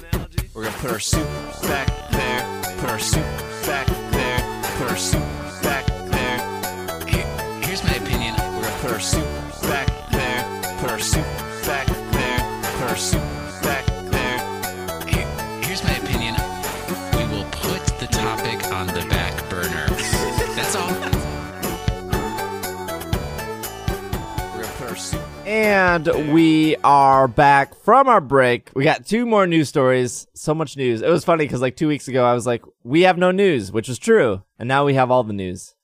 We're gonna put our soup back there. Put our soup back there. Put our soup back there. Here- Here's my opinion. We're gonna put our soup back there. Put our soup back there. Put our soup And we are back from our break. We got two more news stories. So much news. It was funny because like two weeks ago, I was like, we have no news, which was true. And now we have all the news.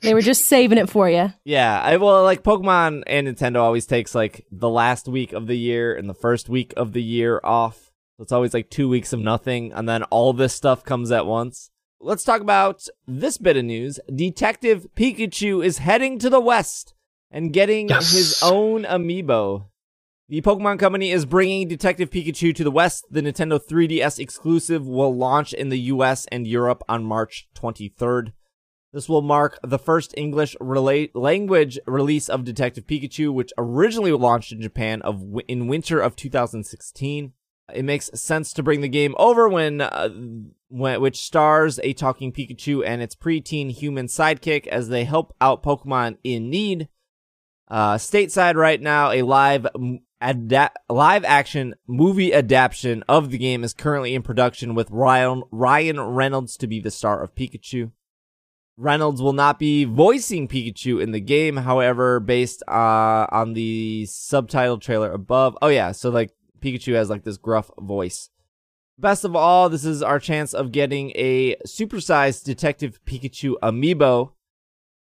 They were just saving it for you. Yeah. I, well, like Pokemon and Nintendo always takes like the last week of the year and the first week of the year off. So it's always like two weeks of nothing. And then all this stuff comes at once. Let's talk about this bit of news. Detective Pikachu is heading to the west and getting Yes. his own amiibo. The Pokemon Company is bringing Detective Pikachu to the West. The Nintendo 3DS exclusive will launch in the US and Europe on March 23rd. This will mark the first English rela- language release of Detective Pikachu, which originally launched in Japan of w- in winter of 2016. It makes sense to bring the game over when, uh, when which stars a talking Pikachu and its preteen human sidekick as they help out Pokemon in need. Uh, stateside right now, a live live action movie adaptation of the game is currently in production with Ryan Ryan Reynolds to be the star of Pikachu. Reynolds will not be voicing Pikachu in the game, however, based uh, on the subtitle trailer above. Oh yeah, so like Pikachu has like this gruff voice. Best of all, this is our chance of getting a supersized Detective Pikachu amiibo,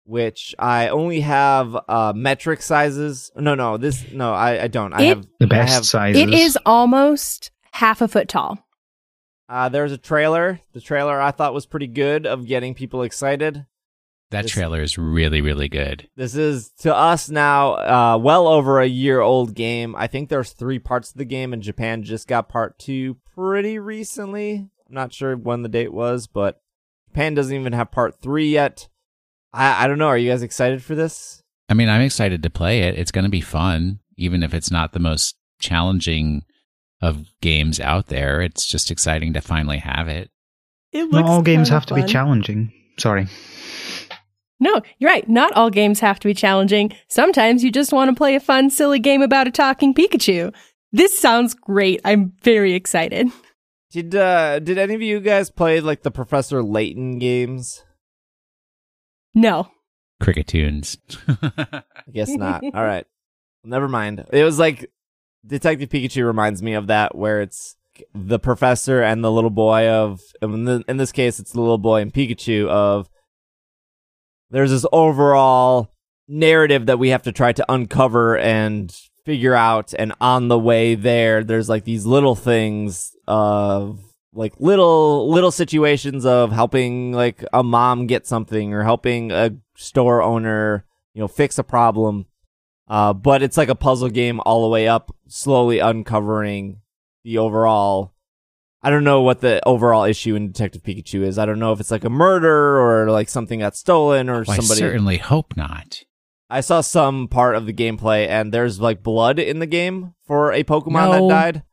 which I only have uh metric sizes. No, no, this no, I, I don't. I It- have The I best have, sizes. It is almost half a foot tall. Uh, there's a trailer. The trailer I thought was pretty good of getting people excited. That This- trailer is really, really good. This is to us now, uh, well over a year old game. I think there's three parts of the game, and Japan just got part two pretty recently. I'm not sure when the date was, but Japan doesn't even have part three yet. I, I don't know. Are you guys excited for this? I mean, I'm excited to play it. It's going to be fun, even if it's not the most challenging of games out there. It's just exciting to finally have it. It Not all games kinda have to be challenging. Sorry. No, you're right. Not all games have to be challenging. Sometimes you just want to play a fun, silly game about a talking Pikachu. This sounds great. I'm very excited. Did uh, did any of you guys play like the Professor Layton games? No. Cricket tunes. [laughs] I guess not. All right. Never mind. It was like Detective Pikachu reminds me of that where it's the professor and the little boy of in, this case it's the little boy and Pikachu of there's this overall narrative that we have to try to uncover and figure out and on the way there there's like these little things of like little little situations of helping like a mom get something or helping a store owner, you know, fix a problem. Uh, but it's like a puzzle game all the way up, slowly uncovering the overall. I don't know what the overall issue in Detective Pikachu is. I don't know if it's like a murder or like something got stolen or Well, I certainly hope not. I saw some part of the gameplay and there's like blood in the game for a Pokemon No. that died.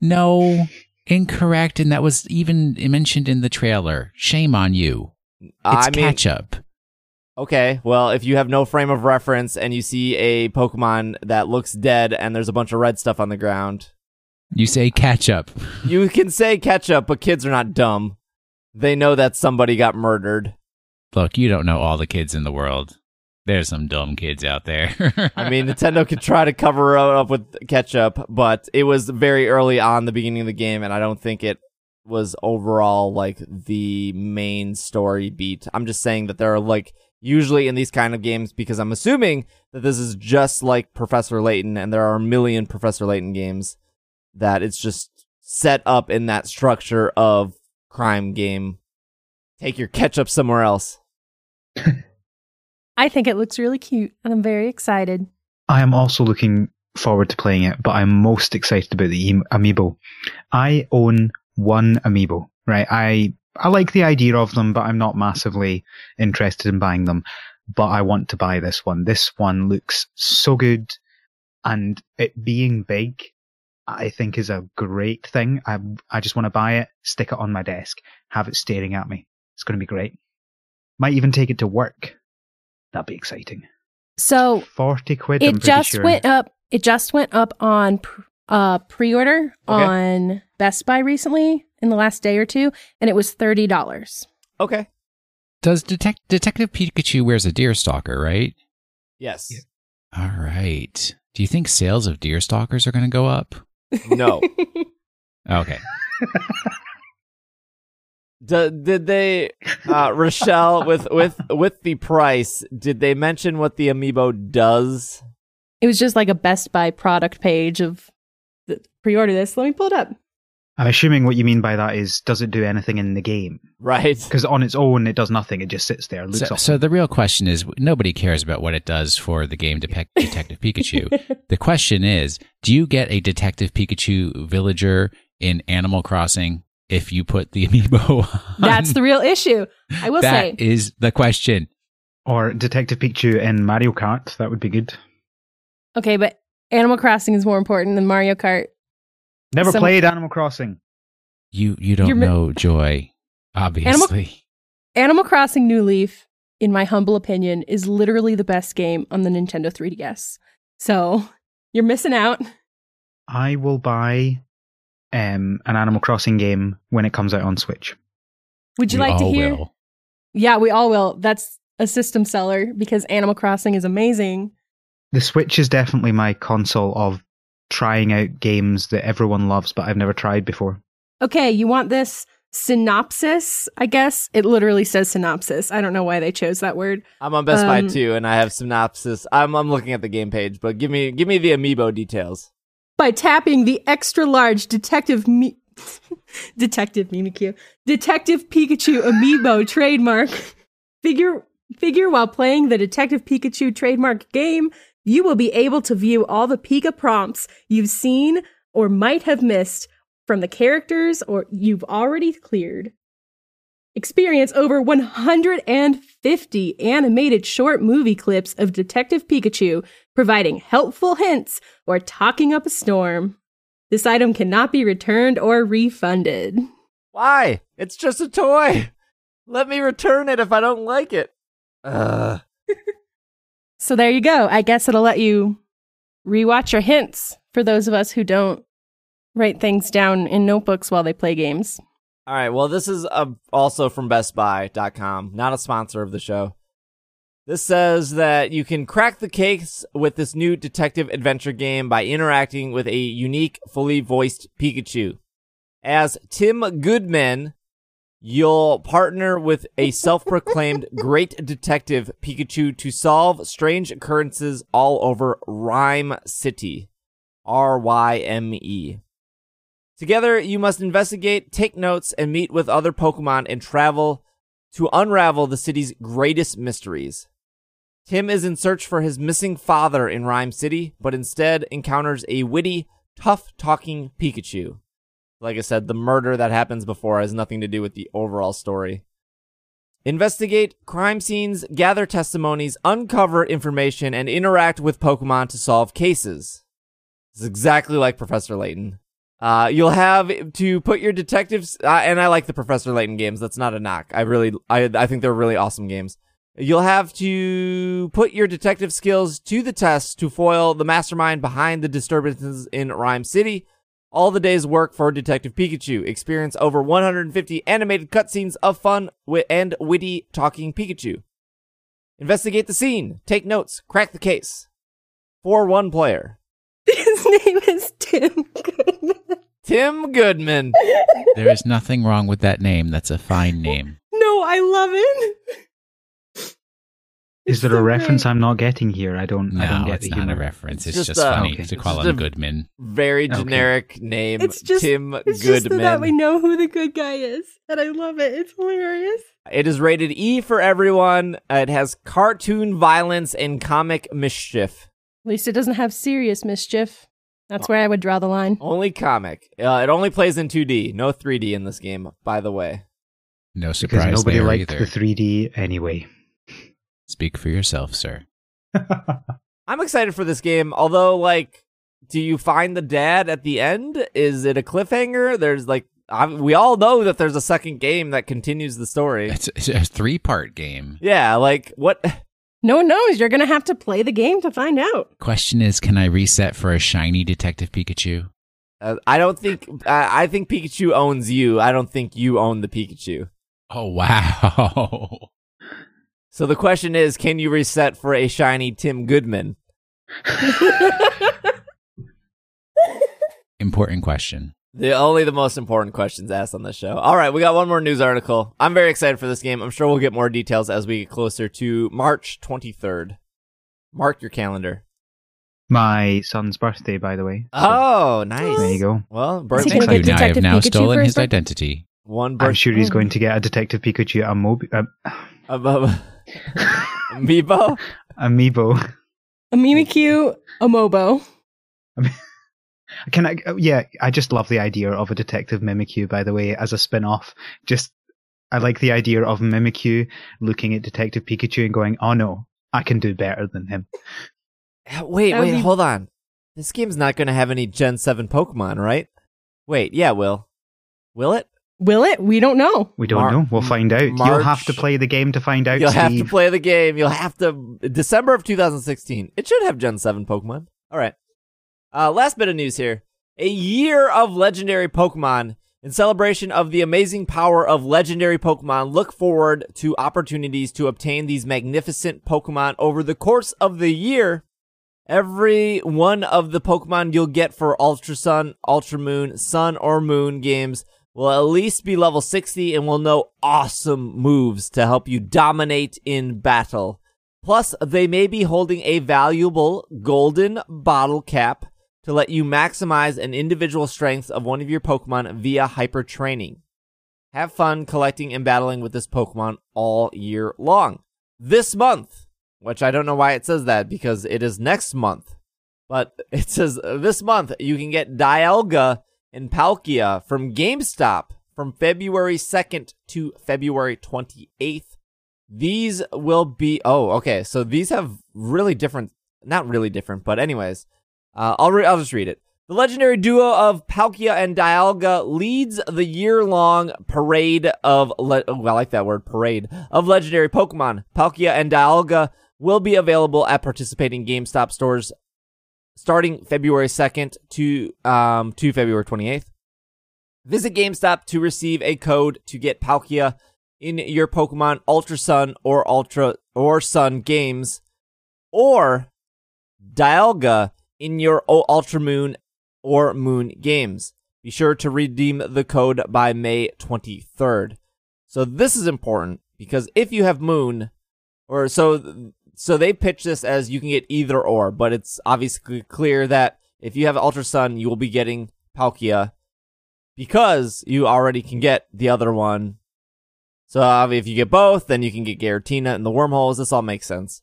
No, incorrect. And that was even mentioned in the trailer. Shame on you. It's I mean, ketchup. okay, well, if you have no frame of reference and you see a Pokemon that looks dead and there's a bunch of red stuff on the ground, You say ketchup. you can say ketchup, but kids are not dumb. They know that somebody got murdered. Look, you don't know all the kids in the world. There's some dumb kids out there. [laughs] I mean, Nintendo could try to cover up with ketchup, but it was very early on the beginning of the game, and I don't think it was overall like the main story beat. I'm just saying that there are like usually in these kind of games because I'm assuming that this is just like Professor Layton, and there are a million Professor Layton games that it's just set up in that structure of crime game. Take your ketchup somewhere else. [laughs] I think it looks really cute and I'm very excited. I am also looking forward to playing it, but I'm most excited about the amiibo. I own one amiibo, right? I I like the idea of them, but I'm not massively interested in buying them. But I want to buy this one. This one looks so good, and it being big, I think is a great thing. I I just want to buy it, stick it on my desk, have it staring at me. It's going to be great. Might even take it to work. That'd be exciting. So Forty quid. I'm it just sure. went up. It just went up on pr- uh, pre-order Okay. on Best Buy recently in the last day or two, and it was thirty dollars. Okay. Does Detec- Detective Pikachu wears a deer stalker, right? Yes. All right. Do you think sales of deer stalkers are going to go up? No. [laughs] Okay. [laughs] D- did they, uh, [laughs] Rochelle, with with with the price? Did they mention what the amiibo does? It was just like a Best Buy product page of the, pre-order this. Let me pull it up. I'm assuming what you mean by that is, does it do anything in the game? Right. Because on its own, it does nothing. It just sits there. Looks So, so the real question is nobody cares about what it does for the game Depec- [laughs] Detective Pikachu. The question is, do you get a Detective Pikachu villager in Animal Crossing if you put the amiibo [laughs] on? That's the real issue. I will That say. is the question. or Detective Pikachu in Mario Kart. That would be good. Okay, but Animal Crossing is more important than Mario Kart. Never Some- played Animal Crossing. You you don't You're mi- know joy, obviously. Animal Crossing New Leaf, in my humble opinion, is literally the best game on the Nintendo 3DS. So you're missing out. I will buy um, an Animal Crossing game when it comes out on Switch. Would you We like to hear? will. Yeah, we all will. That's a system seller because Animal Crossing is amazing. The Switch is definitely my console of trying out games that everyone loves, but I've never tried before. Okay, you want this synopsis? I guess it literally says synopsis. I don't know why they chose that word. I'm on Best Buy Um, too, and I have synopsis. I'm I'm looking at the game page, but give me give me the amiibo details. By tapping the extra large Detective Me- [laughs] Detective Mimikyu, Detective Pikachu amiibo [laughs] trademark figure figure while playing the Detective Pikachu trademark game, you will be able to view all the Pika prompts you've seen or might have missed from the characters or you've already cleared. Experience over 150 animated short movie clips of Detective Pikachu providing helpful hints or talking up a storm. This item cannot be returned or refunded. Why? It's just a toy. Let me return it if I don't like it. Uh, [laughs] So there you go. I guess it'll let you rewatch your hints for those of us who don't write things down in notebooks while they play games. All right. Well, this is uh, also from BestBuy.com, not a sponsor of the show. This says that you can crack the case with this new detective adventure game by interacting with a unique, fully voiced Pikachu. As Tim Goodman, you'll partner with a self-proclaimed [laughs] great detective Pikachu to solve strange occurrences all over Rhyme City. R-Y-M-E. Together, you must investigate, take notes, and meet with other Pokemon and travel to unravel the city's greatest mysteries. Tim is in search for his missing father in Rhyme City, but instead encounters a witty, tough talking Pikachu. Like I said, the murder that happens before has nothing to do with the overall story. Investigate crime scenes, gather testimonies, uncover information, and interact with Pokemon to solve cases. It's exactly like Professor Layton. Uh, you'll have to put your detectives, uh, and I like the Professor Layton games. That's not a knock. I really, I, I think they're really awesome games. You'll have to put your detective skills to the test to foil the mastermind behind the disturbances in Rhyme City. All the day's work for Detective Pikachu. Experience over 150 animated cutscenes of fun and witty talking Pikachu. Investigate the scene. Take notes. Crack the case. For one player. [laughs] His name is Tim Goodman. Tim Goodman. [laughs] There is nothing wrong with that name. That's a fine name. No, I love it. Is It's there so a reference great. I'm not getting here? I don't. I don't No, get it's the not a reference. It's It's, just just, a- funny Okay. to call Just him Goodman. Very Okay. generic name. It's just Tim It's just so that we know who the good guy is, and I love it. It's hilarious. It is rated E for everyone. Uh, It has cartoon violence and comic mischief. At least it doesn't have serious mischief. That's where I would draw the line. Only comic. Uh, it only plays in 2D. No 3D in this game, by the way. No Because surprise nobody there liked either. the 3D anyway. Speak for yourself, sir. [laughs] I'm excited for this game, although, like, do you find the dad at the end? Is it a cliffhanger? There's, like, I, we all know that there's a second game that continues the story. It's, it's a three part game. Yeah, like, what? No one knows. You're going to have to play the game to find out. Question is, can I reset for a shiny Detective Pikachu? Uh, I don't think, I I think Pikachu owns you. I don't think you own the Pikachu. Oh wow! [laughs] So the question is, can you reset for a shiny Tim Goodman? Important question. The only the most important questions asked on this show. All right, we got one more news article. I'm very excited for this game. I'm sure we'll get more details as we get closer to March 23rd. Mark your calendar. My son's birthday, by the way. So, Oh, nice. there you go. Well, Is he birthday. gonna get I have Detective now Pikachu stolen his his birthday? identity. One I'm sure he's going to get a Detective Pikachu amo- uh, [laughs] Amiibo. amiibo. A Mimikyu, a Mobo. Can I? uh, Yeah, I just love the idea of a Detective Mimikyu. By the way, as a spin-off, just I like the idea of Mimikyu looking at Detective Pikachu and going, "Oh no, I can do better than him." Wait, wait, be- hold on. This game's not going to have any Gen 7 Pokemon, right? Wait, yeah, will. Will it? Will it? We don't know. We don't Mar- know. We'll find out. You'll have to play the game to find out. You'll have to play the game. You'll have to December of 2016. It should have Gen 7 Pokemon. All right. Uh last bit of news here. A year of legendary Pokemon in celebration of the amazing power of legendary Pokemon. Look forward to opportunities to obtain these magnificent Pokemon over the course of the year. Every one of the Pokemon you'll get for Ultra Sun, Ultra Moon, Sun or Moon games will at least be level 60 and will know awesome moves to help you dominate in battle. Plus, they may be holding a valuable golden bottle cap to let you maximize an individual strength of one of your Pokemon via hyper training. Have fun collecting and battling with this Pokemon all year long. This month, which I don't know why it says that because it is next month, but [laughs] it says uh, this month you can get Dialga and Palkia from GameStop from February 2nd to February 28th. These will be, oh, okay. So these have really different, not really different, but anyways, uh, I'll, re- I'll just read it. The legendary duo of Palkia and Dialga leads the year-long parade of, le- oh, I like that word, parade, of legendary Pokemon. Palkia and Dialga will be available at participating GameStop stores starting February 2nd to, um, to February 28th. Visit GameStop to receive a code to get Palkia in your Pokemon Ultra Sun or Ultra or Sun games, or Dialga in your Ultra Moon or Moon games. Be sure to redeem the code by May 23rd. So this is important because if you have Moon, or so so they pitch this as you can get either or, but it's obviously clear that if you have Ultra Sun, you will be getting Palkia because you already can get the other one. So uh, if you get both, then you can get Giratina and the wormholes. This all makes sense.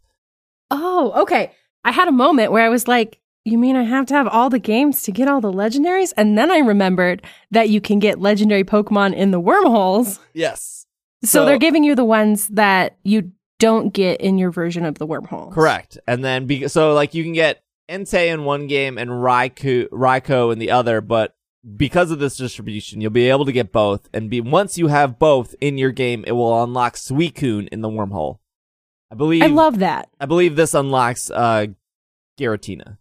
Oh, okay. I had a moment where I was like, you mean I have to have all the games to get all the legendaries? And then I remembered that you can get legendary Pokemon in the wormholes. Yes. So, So- they're giving you the ones that you don't get in your version of the wormhole. Correct. And then be- so like you can get Entei in one game and Raikou Raikou in the other, but because of this distribution, you'll be able to get both. And be once you have both in your game, it will unlock Suicune in the wormhole. I believe I love that. I believe this unlocks uh Giratina.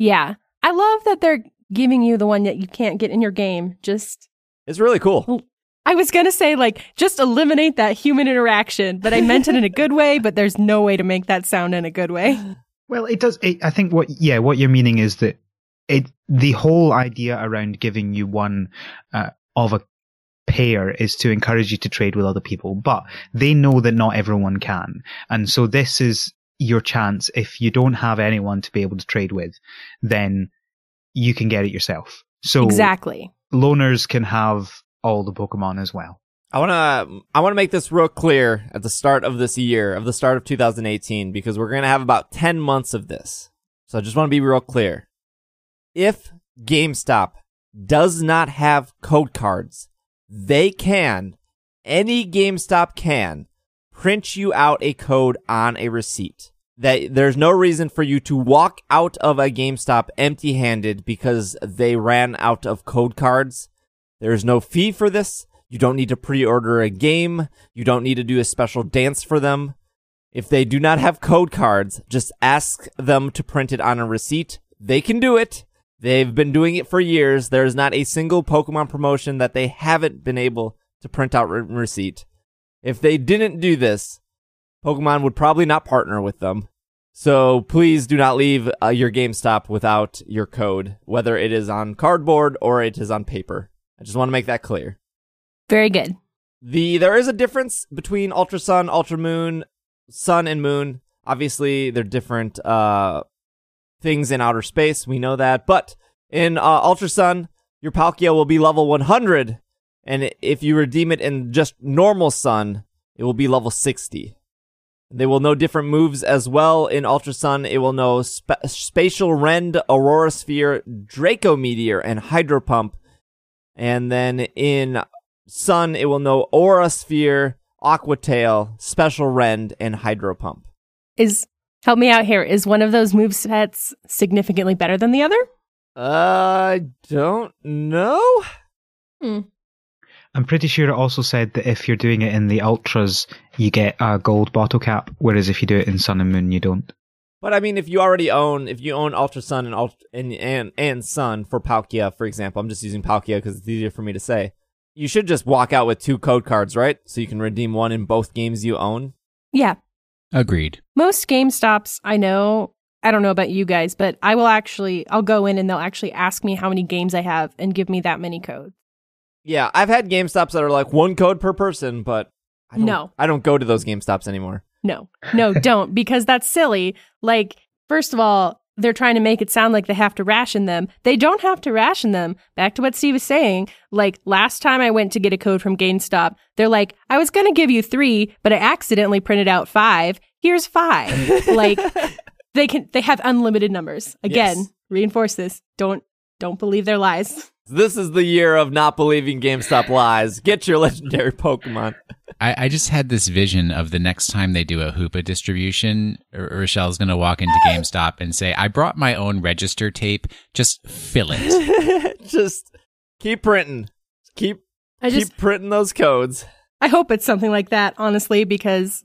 Yeah. I love that they're giving you the one that you can't get in your game. Just It's really cool. I was going to say like just eliminate that human interaction, but I meant it in a good way, but there's no way to make that sound in a good way. [sighs] Well, it does. It, I think what yeah, what you're meaning is that it the whole idea around giving you one uh, of a pair is to encourage you to trade with other people, but they know that not everyone can, and so this is your chance. If you don't have anyone to be able to trade with, then you can get it yourself. So exactly. loners can have all the Pokemon as well. I want to I want to make this real clear at the start of this year, of the start of 2018 because we're going to have about 10 months of this. So I just want to be real clear. If GameStop does not have code cards, they can any GameStop can print you out a code on a receipt. That there's no reason for you to walk out of a GameStop empty-handed because they ran out of code cards. There's no fee for this. You don't need to pre-order a game. You don't need to do a special dance for them. If they do not have code cards, just ask them to print it on a receipt. They can do it. They've been doing it for years. There's not a single Pokemon promotion that they haven't been able to print out receipt. If they didn't do this, Pokemon would probably not partner with them. So please do not leave uh, your GameStop without your code, whether it is on cardboard or it is on paper. I just want to make that clear. Very good. The there is a difference between Ultra Sun, Ultra Moon, Sun and Moon. Obviously, they're different uh things in outer space. We know that, but in uh, Ultra Sun, your Palkia will be level 100, and if you redeem it in just normal Sun, it will be level 60. They will know different moves as well. In Ultra Sun, it will know spa- Spatial Rend, Aurora Sphere, Draco Meteor, and Hydro Pump. And then in Sun, it will know Aura Sphere, Aqua Tail, Special Rend, and Hydro Pump. Is help me out here. Is one of those move sets significantly better than the other? I don't know. Hmm. I'm pretty sure it also said that if you're doing it in the ultras, you get a gold bottle cap, whereas if you do it in Sun and Moon, you don't. But I mean, if you already own, if you own Ultra Sun and Ultra and and, and Sun for Palkia, for example, I'm just using Palkia because it's easier for me to say. You should just walk out with two code cards, right? So you can redeem one in both games you own. Yeah. Agreed. Most Game Stops, I know, I don't know about you guys, but I will actually, I'll go in and they'll actually ask me how many games I have and give me that many codes. Yeah, I've had GameStops that are like one code per person, but I don't, No. I don't go to those GameStops anymore. No, no, [laughs] don't, because that's silly. Like, first of all, they're trying to make it sound like they have to ration them. They don't have to ration them. Back to what Steve was saying. Like, last time I went to get a code from GameStop, they're like, I was going to give you three, but I accidentally printed out five. Here's five. [laughs] like, they can, they have unlimited numbers. Again, Yes. reinforce this. Don't, don't believe their lies. This is the year of not believing GameStop lies. Get your legendary Pokemon. I, I just had this vision of the next time they do a Hoopa distribution, R- Rochelle's going to walk into [laughs] GameStop and say, I brought my own register tape. Just fill it. [laughs] just keep printing. Keep I just, keep printing those codes. I hope it's something like that, honestly, because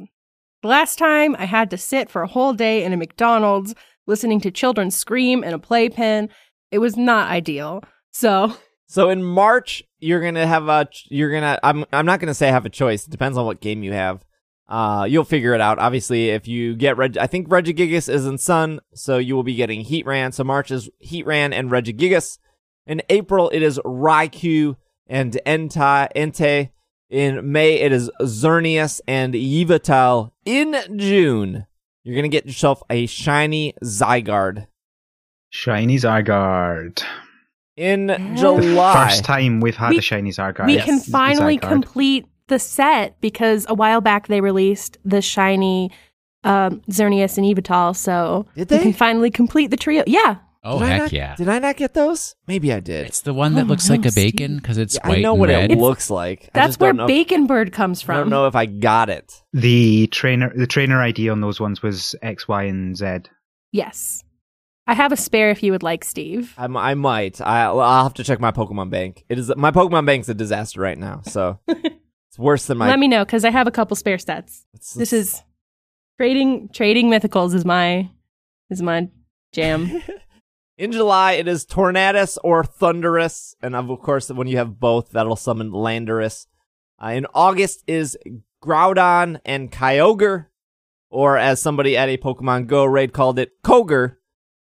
the last time I had to sit for a whole day in a McDonald's listening to children scream in a playpen, it was not ideal. So, So in March, you're gonna have a. You're gonna. I'm. I'm not gonna say have a choice. It depends on what game you have. Uh, you'll figure it out. Obviously, if you get Reg, I think Regigigas is in Sun, so you will be getting Heatran. So March is Heatran and Regigigas. In April, it is Raikou and Entei. Entei. In May, it is Xerneas and Yveltal. In June, you're gonna get yourself a shiny Zygarde. Shiny Zygarde. In Yeah. July, First time we've had We- a shiny Zygarde. we Yes, can finally Zygarde. complete the set because a while back they released the shiny um, Xerneas and Yveltal, so Did we can finally complete the trio. Yeah, Oh Did I heck not- yeah! Did I not get those? Maybe I did. It's the one that Oh, looks no, like a bacon because it's Yeah, white I know and what red. it looks like. I that's just where don't know. Bacon Bird comes from. I don't know if I got it. The trainer, the trainer ID on those ones was X, Y, and Z. Yes, I have a spare if you would like, Steve. I might. I, well, I'll have to check my Pokemon bank. It is my Pokemon bank's a disaster right now, so [laughs] it's worse than my. Let me know because I have a couple spare stats. it's- This is trading trading mythicals is my is my jam. [laughs] in July. It is Tornadus or Thundurus, and of course, when you have both, that'll summon Landorus. Uh, in August is Groudon and Kyogre, or as somebody at a Pokemon Go raid called it, Koger,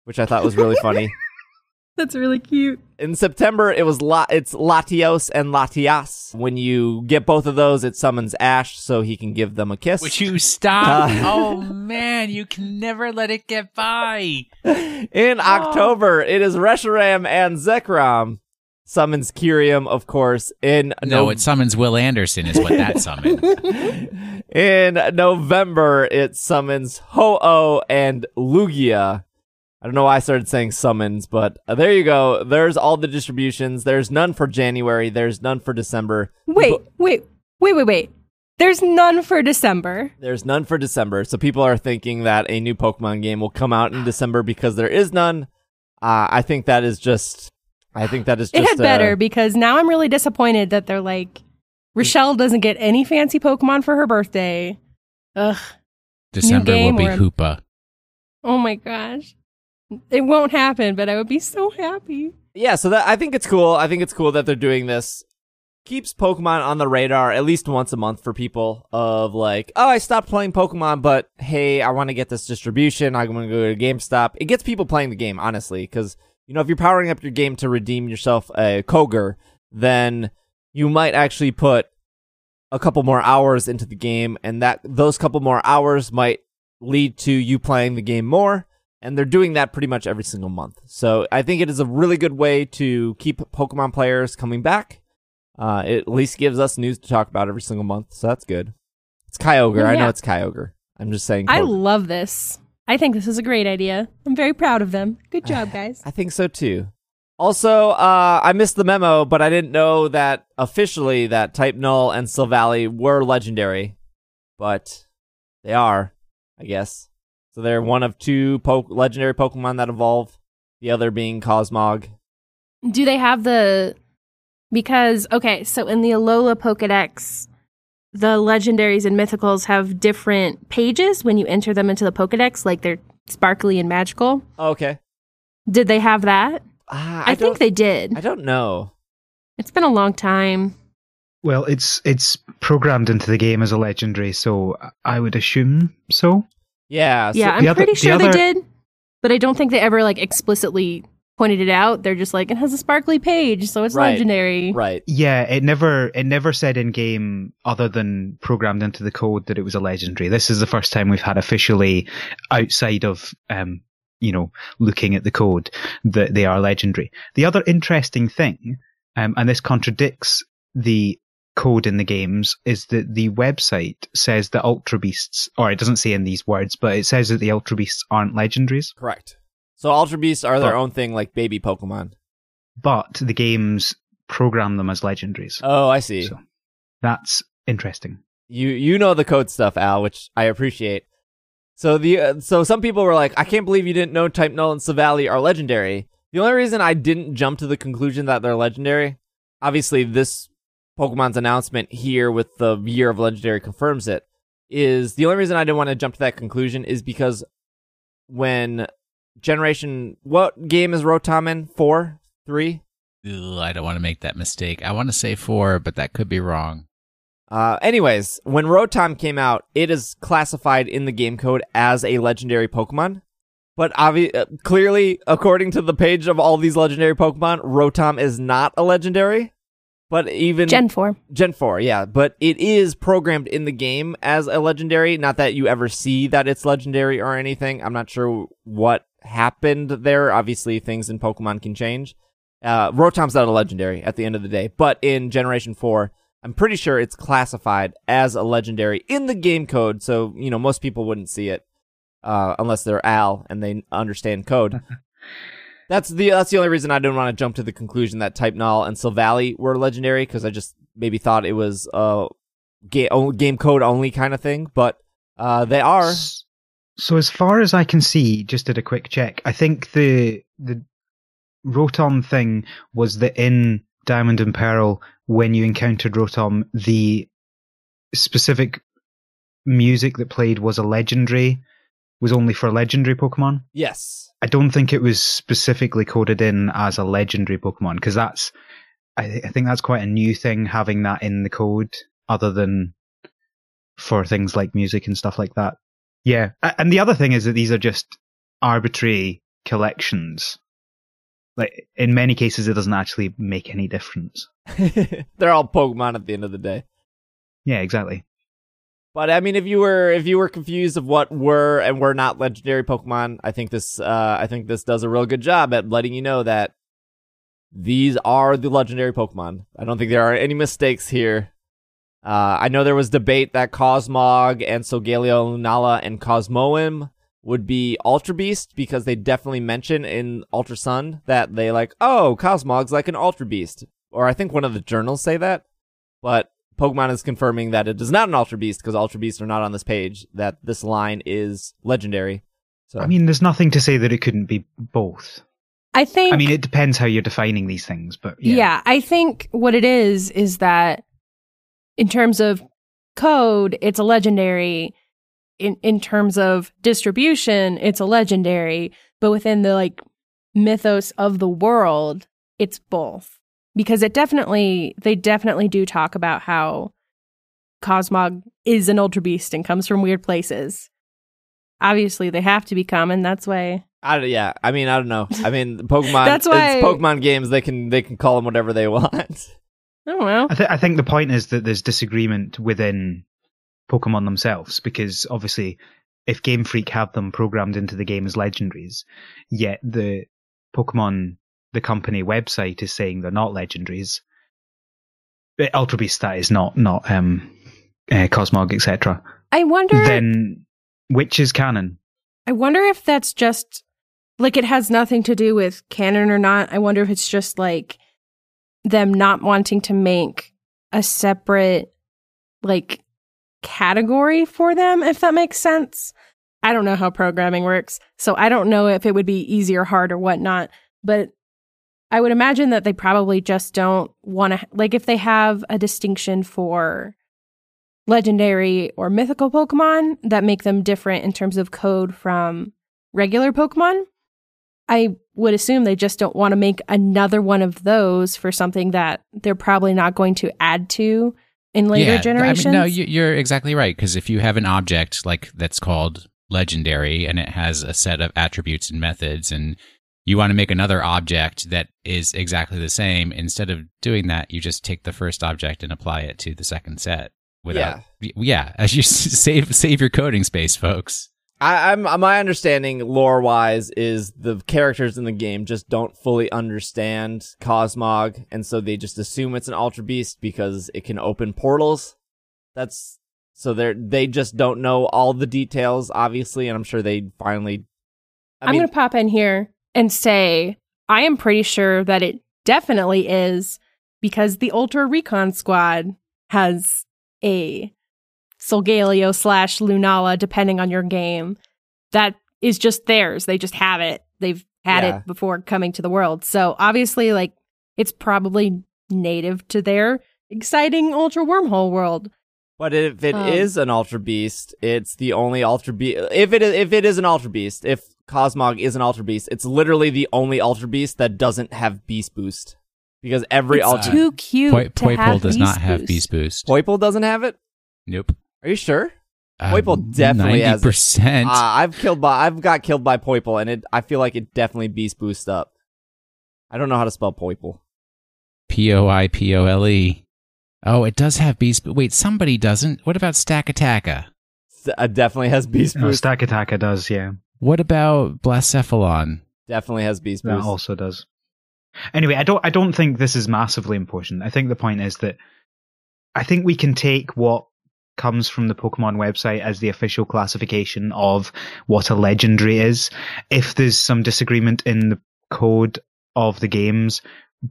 which I thought was really funny. [laughs] That's really cute. In September, it was La- it's Latios and Latias. When you get both of those, it summons Ash so he can give them a kiss. Would you stop? Uh, [laughs] oh man, you can never let it get by. [laughs] In October, it is Reshiram and Zekrom. Summons Kyurem, of course. In No, Nov- it summons Will Anderson is what that summons. in November, it summons Ho-Oh and Lugia. I don't know why I started saying summons, but uh, there you go. There's all the distributions. There's none for January. There's none for December. Wait, wait, wait, wait, wait. There's none for December. There's none for December. So people are thinking that a new Pokemon game will come out in December because there is none. Uh, I think that is just. I think that is just. It had uh, better because now I'm really disappointed that they're like Rochelle doesn't get any fancy Pokemon for her birthday. Ugh. December will be or- Hoopa. Oh my gosh. It won't happen, but I would be so happy. yeah, so that I think it's cool. I think it's cool that they're doing this. Keeps Pokemon on the radar at least once a month for people of like, oh, I stopped playing Pokemon, but hey, I want to get this distribution. I'm going to go to GameStop. It gets people playing the game, honestly, because you know if you're powering up your game to redeem yourself a Koger, then you might actually put a couple more hours into the game, and that those couple more hours might lead to you playing the game more and they're doing that pretty much every single month. So I think it is a really good way to keep Pokemon players coming back. Uh, it at least gives us news to talk about every single month, so that's good. It's Kyogre. I know it's Kyogre. I'm just saying. I love this. I think this is a great idea. I'm very proud of them. Good job, [sighs] guys. I think so too. Also, uh, I missed the memo, but I didn't know that officially that Type Null and Silvally were legendary, but they are, I guess. So they're one of two po- legendary Pokemon that evolve. The other being Cosmog. Do they have the because okay, so in the Alola Pokedex, the legendaries and mythicals have different pages when you enter them into the Pokedex, like they're sparkly and magical. Okay. Did they have that? Ah, I, think they did. I don't know. It's been a long time. Well, it's it's programmed into the game as a legendary, so I would assume so. Yeah. So, yeah, I'm the other- pretty the sure other- they did, but I don't think they ever like explicitly pointed it out. They're just like it has a sparkly page, so it's Right. legendary. Right. Yeah, it never it never said in game other than programmed into the code that it was a legendary. This is the first time we've had officially outside of um you know looking at the code that they are legendary. The other interesting thing, um, and this contradicts the code in the games, is that the website says that Ultra Beasts, or it doesn't say in these words, but it says that the Ultra Beasts aren't legendaries. Correct. So Ultra Beasts are their But- own thing, like baby Pokemon. But the games program them as legendaries. Oh, I see. So that's interesting. You you know the code stuff, Al, which I appreciate. So the uh, so some people were like, I can't believe you didn't know Type Null and Silvally are legendary. The only reason I didn't jump to the conclusion that they're legendary, obviously this Pokemon's announcement here with the year of legendary confirms it, is the only reason I didn't want to jump to that conclusion is because when generation what game is Rotom in? Four? Three? Ugh, I don't want to make that mistake. I want to say four, but that could be wrong. Uh, anyways, when Rotom came out, it is classified in the game code as a legendary Pokemon. But obvi- uh, clearly, according to the page of all these legendary Pokemon, Rotom is not a legendary. But even Gen four. Gen 4, yeah. But it is programmed in the game as a legendary. Not that you ever see that it's legendary or anything. I'm not sure what happened there. Obviously, things in Pokemon can change. Uh, Rotom's not a legendary at the end of the day. But in Generation 4, I'm pretty sure it's classified as a legendary in the game code. So, you know, most people wouldn't see it. uh, unless they're Al and they understand code. [laughs] that's the that's the only reason I didn't want to jump to the conclusion that Type Null and Silvally were legendary because I just maybe thought it was a game game code only kind of thing, but uh, they are. So as far as I can see, just did a quick check. I think the the Rotom thing was that in Diamond and Pearl, when you encountered Rotom, the specific music that played was a legendary, was only for legendary Pokemon. Yes. I don't think it was specifically coded in as a legendary Pokemon because that's, I, th- I think that's quite a new thing having that in the code, other than for things like music and stuff like that. Yeah, and the other thing is that these are just arbitrary collections. Like in many cases, it doesn't actually make any difference. [laughs] They're all Pokemon at the end of the day. Yeah, exactly. But I mean, if you were if you were confused of what were and were not legendary Pokemon, I think this uh, I think this does a real good job at letting you know that these are the legendary Pokemon. I don't think there are any mistakes here. Uh, I know there was debate that Cosmog and Solgaleo Lunala and Cosmoem would be Ultra Beast because they definitely mention in Ultra Sun that they like, oh, Cosmog's like an Ultra Beast. Or I think one of the journals say that. But Pokemon is confirming that it is not an Ultra Beast because Ultra Beasts are not on this page, that this line is legendary. So I mean, there's nothing to say that it couldn't be both. I think I mean, it depends how you're defining these things, but yeah. yeah. I think what it is is that in terms of code, it's a legendary. In in terms of distribution, it's a legendary, but within the like mythos of the world, it's both. Because it definitely they definitely do talk about how Cosmog is an ultra beast and comes from weird places. Obviously, they have to be common. That's why I don't, yeah, I mean, I don't know. I mean, [laughs] Pokemon. That's why- it's Pokemon games. They can they can call them whatever they [laughs] want. Oh, I don't know. I, th- I think the point is that there's disagreement within Pokemon themselves because obviously, if Game Freak have them programmed into the game as legendaries, yet the Pokemon, the company website is saying they're not legendaries. Ultra Beast that is not not um, uh, Cosmog etc. I wonder. Then which is canon? I wonder if that's just like it has nothing to do with canon or not. I wonder if it's just like them not wanting to make a separate like category for them, if that makes sense. I don't know how programming works, so I don't know if it would be easy or hard or whatnot, but I would imagine that they probably just don't want to, like, if they have a distinction for legendary or mythical Pokemon that make them different in terms of code from regular Pokemon. I would assume they just don't want to make another one of those for something that they're probably not going to add to in later yeah, generations. I mean, no, you, you're exactly right. Because if you have an object like that's called legendary and it has a set of attributes and methods, and you want to make another object that is exactly the same, instead of doing that, you just take the first object and apply it to the second set. Without, yeah, yeah as [laughs] you save save your coding space, folks. I, I'm uh, my understanding, lore wise, is the characters in the game just don't fully understand Cosmog, and so they just assume it's an Ultra Beast because it can open portals. That's so they they just don't know all the details, obviously, and I'm sure they finally. I I'm mean, going to pop in here and say I am pretty sure that it definitely is because the Ultra Recon Squad has a Solgaleo slash Lunala, depending on your game. That is just theirs. They just have it. They've had Yeah. it before coming to the world. So obviously, like, it's probably native to their exciting Ultra Wormhole world. But if it is Um, an Ultra Beast, it's the only Ultra Beast. If it is, if it is an Ultra Beast, if Cosmog is an Ultra Beast, it's literally the only Ultra Beast that doesn't have Beast Boost. Because every it's Ultra too cute. Poi- to Poipole have does Beast not have Beast Boost. Poipole doesn't have it. Nope. Are you sure? Uh, Poipole definitely has it. percent. Uh, I've killed by I've got killed by Poipole, and it I feel like it definitely Beast Boost up. I don't know how to spell Poipole. P O I P O L E. Oh, it does have beast. But wait, somebody doesn't. What about Stakataka? S- uh, definitely has Beast No, Boost. Stakataka does, yeah. What about Blacephalon? definitely has Beast Boost. That also does. Anyway, I don't I don't think this is massively important. I think the point is that I think we can take what comes from the Pokemon website as the official classification of what a legendary is. If there's some disagreement in the code of the games,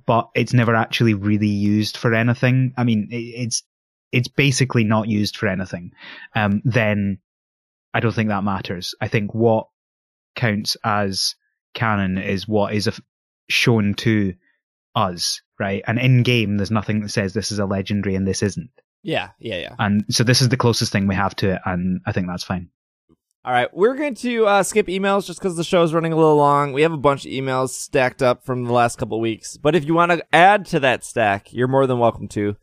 but it's never actually really used for anything. I mean, it's it's basically not used for anything. Um, then I don't think that matters. I think what counts as canon is what is shown to us, right? And in game, there's nothing that says this is a legendary and this isn't. Yeah, yeah, yeah. And so this is the closest thing we have to it, and I think that's fine. All right, we're going to uh, skip emails just because the show is running a little long. We have a bunch of emails stacked up from the last couple weeks, but if you want to add to that stack, you're more than welcome to.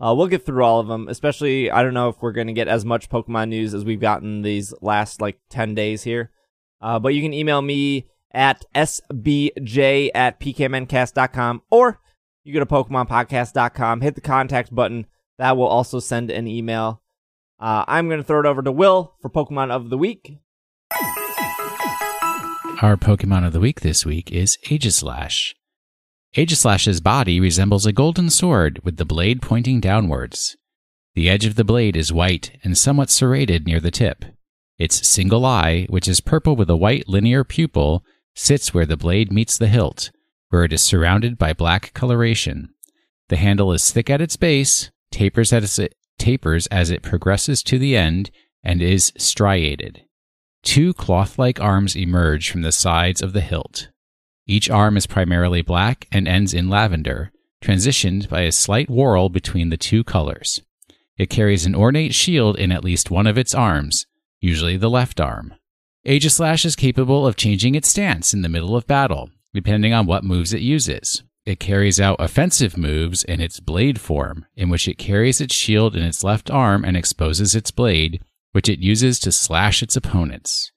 Uh, we'll get through all of them, especially, I don't know if we're going to get as much Pokemon news as we've gotten these last like 10 days here. Uh, but you can email me at sbj at pkmncast.com or you go to pokemonpodcast.com, hit the contact button. That will also send an email. Uh, I'm going to throw it over to Will for Pokemon of the Week. Our Pokemon of the Week this week is Aegislash. Aegislash's body resembles a golden sword with the blade pointing downwards. The edge of the blade is white and somewhat serrated near the tip. Its single eye, which is purple with a white linear pupil, sits where the blade meets the hilt, where it is surrounded by black coloration. The handle is thick at its base, tapers as it, tapers as it progresses to the end, and is striated. Two cloth like arms emerge from the sides of the hilt. Each arm is primarily black and ends in lavender, transitioned by a slight whorl between the two colors. It carries an ornate shield in at least one of its arms, usually the left arm. Aegislash is capable of changing its stance in the middle of battle, depending on what moves it uses. It carries out offensive moves in its blade form, in which it carries its shield in its left arm and exposes its blade, which it uses to slash its opponents.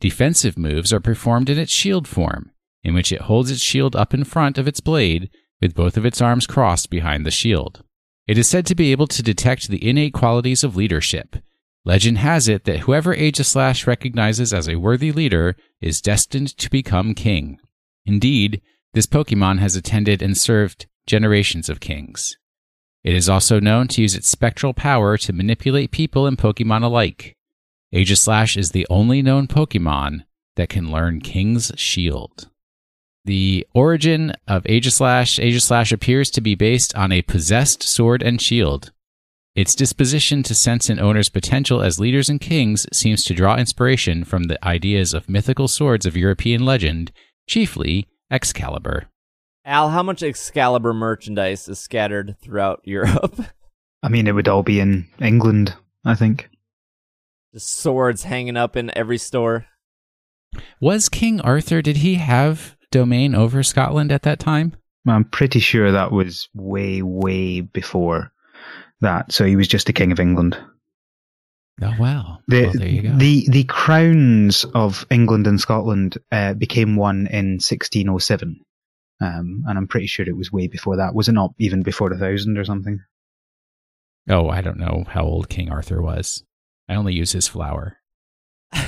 Defensive moves are performed in its shield form, in which it holds its shield up in front of its blade with both of its arms crossed behind the shield. It is said to be able to detect the innate qualities of leadership. Legend has it that whoever Aegislash recognizes as a worthy leader is destined to become king. Indeed, this Pokemon has attended and served generations of kings. It is also known to use its spectral power to manipulate people and Pokemon alike. Aegislash is the only known Pokemon that can learn King's Shield. The origin of Aegislash, Aegislash appears to be based on a possessed sword and shield. Its disposition to sense an owner's potential as leaders and kings seems to draw inspiration from the ideas of mythical swords of European legend, chiefly Excalibur. Al, how much Excalibur merchandise is scattered throughout [laughs] Europe? I mean, it would all be in England, I think. The swords hanging up in every store. Was King Arthur, did he have domain over Scotland at that time? I'm pretty sure that was way, way before that. So he was just the King of England. Oh wow! The well, there you go. the the crowns of England and Scotland uh, became one in 1607, um, and I'm pretty sure it was way before that. Was it not even before a thousand or something? Oh, I don't know how old King Arthur was. I only use his flour. [laughs]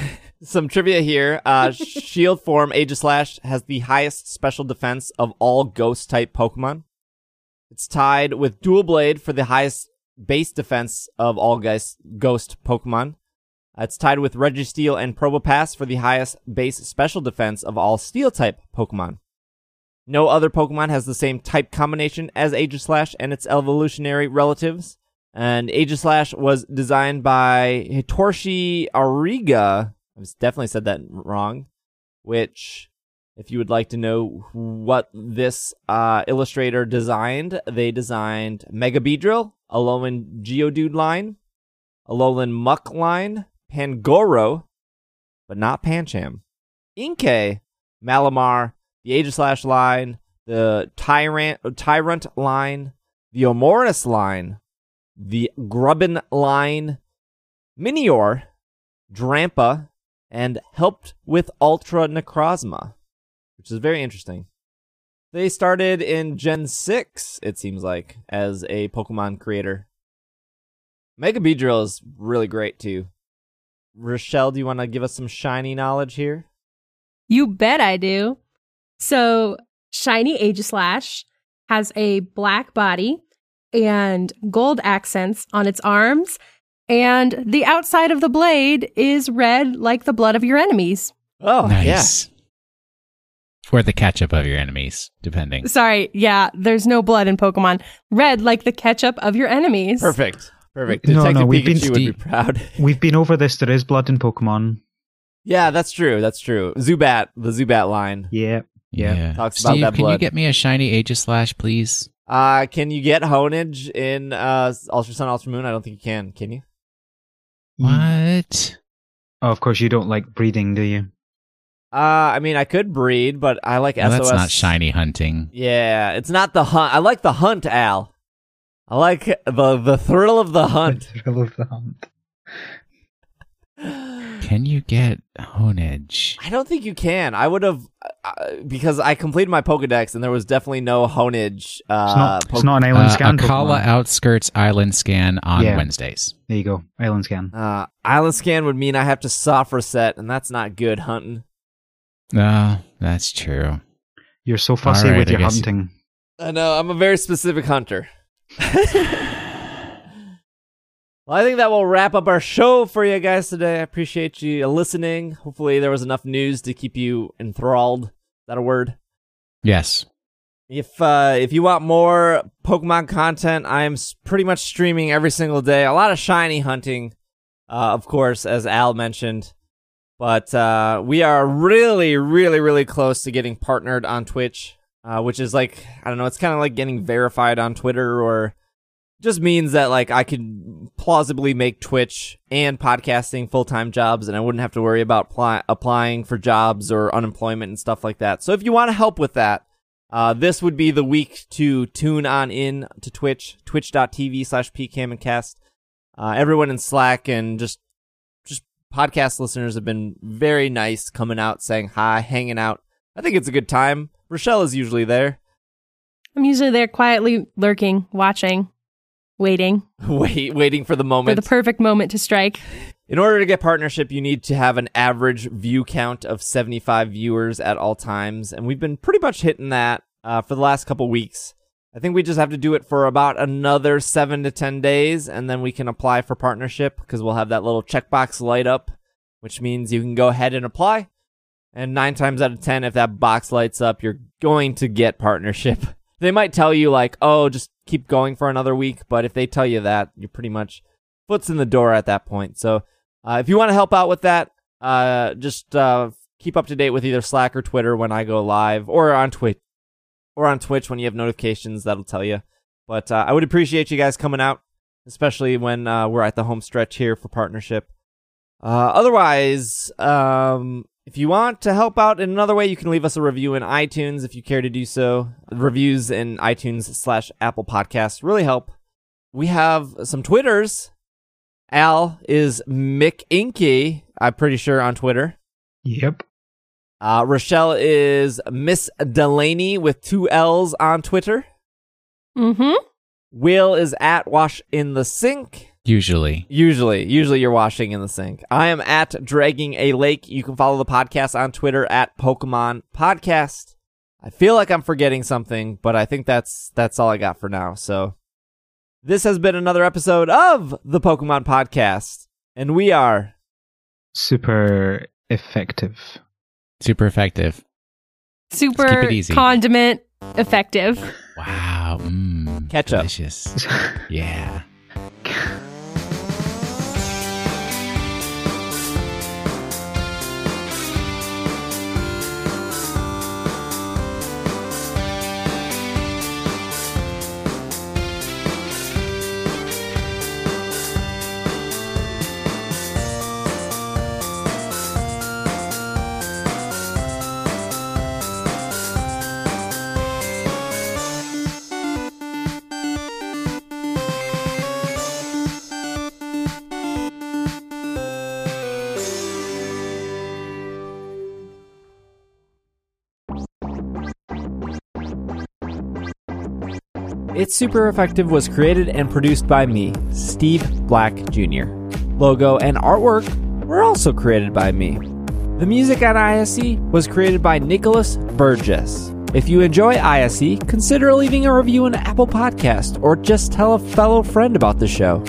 Some trivia here. Uh, [laughs] Shield form Aegislash has the highest special defense of all ghost type Pokemon. It's tied with Doublade for the highest base defense of all guys, ghost Pokemon. It's tied with Registeel and Probopass for the highest base special defense of all steel type Pokemon. No other Pokemon has the same type combination as Aegislash and its evolutionary relatives. And Aegislash was designed by Hitoshi Ariga. I've definitely said that wrong. Which, if you would like to know what this uh, illustrator designed, they designed Mega Beedrill, Alolan Geodude line, Alolan Muck line, Pangoro, but not Pancham, Inkay, Malamar, the Aegislash line, the Tyrunt, Tyrunt line, the Omoris line, the Grubbin line, Minior, Drampa, and helped with Ultra Necrozma, which is very interesting. They started in Gen 6, it seems like, as a Pokemon creator. Mega Beedrill is really great too. Rochelle, do you want to give us some shiny knowledge here? You bet I do. So, Shiny Aegislash has a black body and gold accents on its arms And the outside of the blade is red like the blood of your enemies. Oh, yeah. Nice. Or the ketchup of your enemies, depending. Sorry, yeah, there's no blood in Pokemon. Red like the ketchup of your enemies. Perfect. Perfect. No, Detective no, we've been- Pikachu would be proud. [laughs] We've been over this. There is blood in Pokemon. yeah, that's true. That's true. Zubat, the Zubat line. Yeah. Yeah. Talks about Steve, that can you get me a shiny Aegislash, please? Uh, can you get Honedge in uh Ultra Sun, Ultra Moon? I don't think you can. Can you? What? Oh, of course, you don't like breeding, do you? Uh, I mean, I could breed, but I like Well, SOS. that's not shiny hunting. Yeah, it's not the hunt. I like the hunt, Al. I like the the thrill of the hunt. [laughs] Thrill of the hunt. Can you get Honedge? I don't think you can. I would have uh, because I completed my Pokedex and there was definitely no Honedge. Uh, It's not. Poke- it's not an island Uh, scan. Akala Pokemon. Outskirts Island Scan on Yeah. Wednesdays. There you go. Island scan. Uh, island scan would mean I have to soft reset, and that's not good hunting. Oh, that's true. You're so fussy Alright, with I your guess- hunting. I know. I'm a very specific hunter. [laughs] well, I think that will wrap up our show for you guys today. I appreciate you listening. Hopefully, there was enough news to keep you enthralled. Is that a word? Yes. If uh, if you want more Pokemon content, I am pretty much streaming every single day. A lot of shiny hunting, uh, of course, as Al mentioned. But uh, we are really, really, really close to getting partnered on Twitch, uh, which is like I don't know. It's kind of like getting verified on Twitter, or just means that like I could plausibly make Twitch and podcasting full time jobs, and I wouldn't have to worry about pli- applying for jobs or unemployment and stuff like that. So if you want to help with that. Uh, this would be the week to tune on in to Twitch, twitch.tv slash pkmncast. Uh, everyone in Slack and just podcast listeners have been very nice coming out, saying hi, hanging out. I think it's a good time. Rochelle is usually there. I'm usually there quietly lurking, watching, waiting [laughs] Wait, waiting for the moment. for the perfect moment to strike. In order to get partnership, you need to have an average view count of 75 viewers at all times, and we've been pretty much hitting that uh, for the last couple weeks. I think we just have to do it for about another seven to 10 days, and then we can apply for partnership because we'll have that little checkbox light up, which means you can go ahead and apply. And nine times out of 10, if that box lights up, you're going to get partnership. [laughs] They might tell you, like, oh, just keep going for another week, but if they tell you that, you're pretty much foot's in the door at that point. So, uh, if you want to help out with that, uh, just uh, keep up to date with either Slack or Twitter when I go live, or on Twitch, or on Twitch when you have notifications. That'll tell you. But uh, I would appreciate you guys coming out, especially when uh, we're at the home stretch here for partnership. Uh, otherwise, um, if you want to help out in another way, you can leave us a review in iTunes if you care to do so. Reviews in iTunes slash Apple Podcasts really help. We have some Twitters. Al is Mick Inky, I'm pretty sure on Twitter. Yep. Uh, Rochelle is Miss Delaney with two L's on Twitter. Mm-hmm. Will is at Wash in the Sink. Usually. Usually, usually you're washing in the sink. I am at Dragging a Lake. You can follow the podcast on Twitter at Pokemon Podcast. I feel like I'm forgetting something, but I think that's that's all I got for now. So this has been another episode of the Pokemon Podcast, and we are Super effective. Super effective. Super keep it easy. condiment effective. Wow. Mm, Ketchup. Delicious. [laughs] Yeah. It's Super Effective was created and produced by me, Steve Black Jr. Logo and artwork were also created by me. The music on ISE was created by Nicholas Burgess. If you enjoy ISE, consider leaving a review on Apple Podcast or just tell a fellow friend about the show.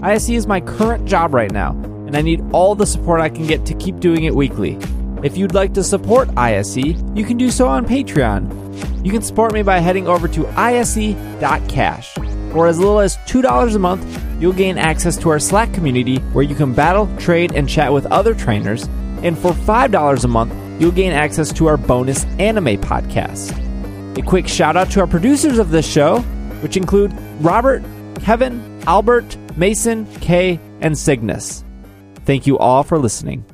ISE is my current job right now, and I need all the support I can get to keep doing it weekly. If you'd like to support ISE, you can do so on Patreon. You can support me by heading over to ise.cash. For as little as $2 a month, you'll gain access to our Slack community where you can battle, trade, and chat with other trainers. And for $5 a month, you'll gain access to our bonus anime podcast. A quick shout out to our producers of this show, which include Robert, Kevin, Albert, Mason, Kay, and Cygnus. Thank you all for listening.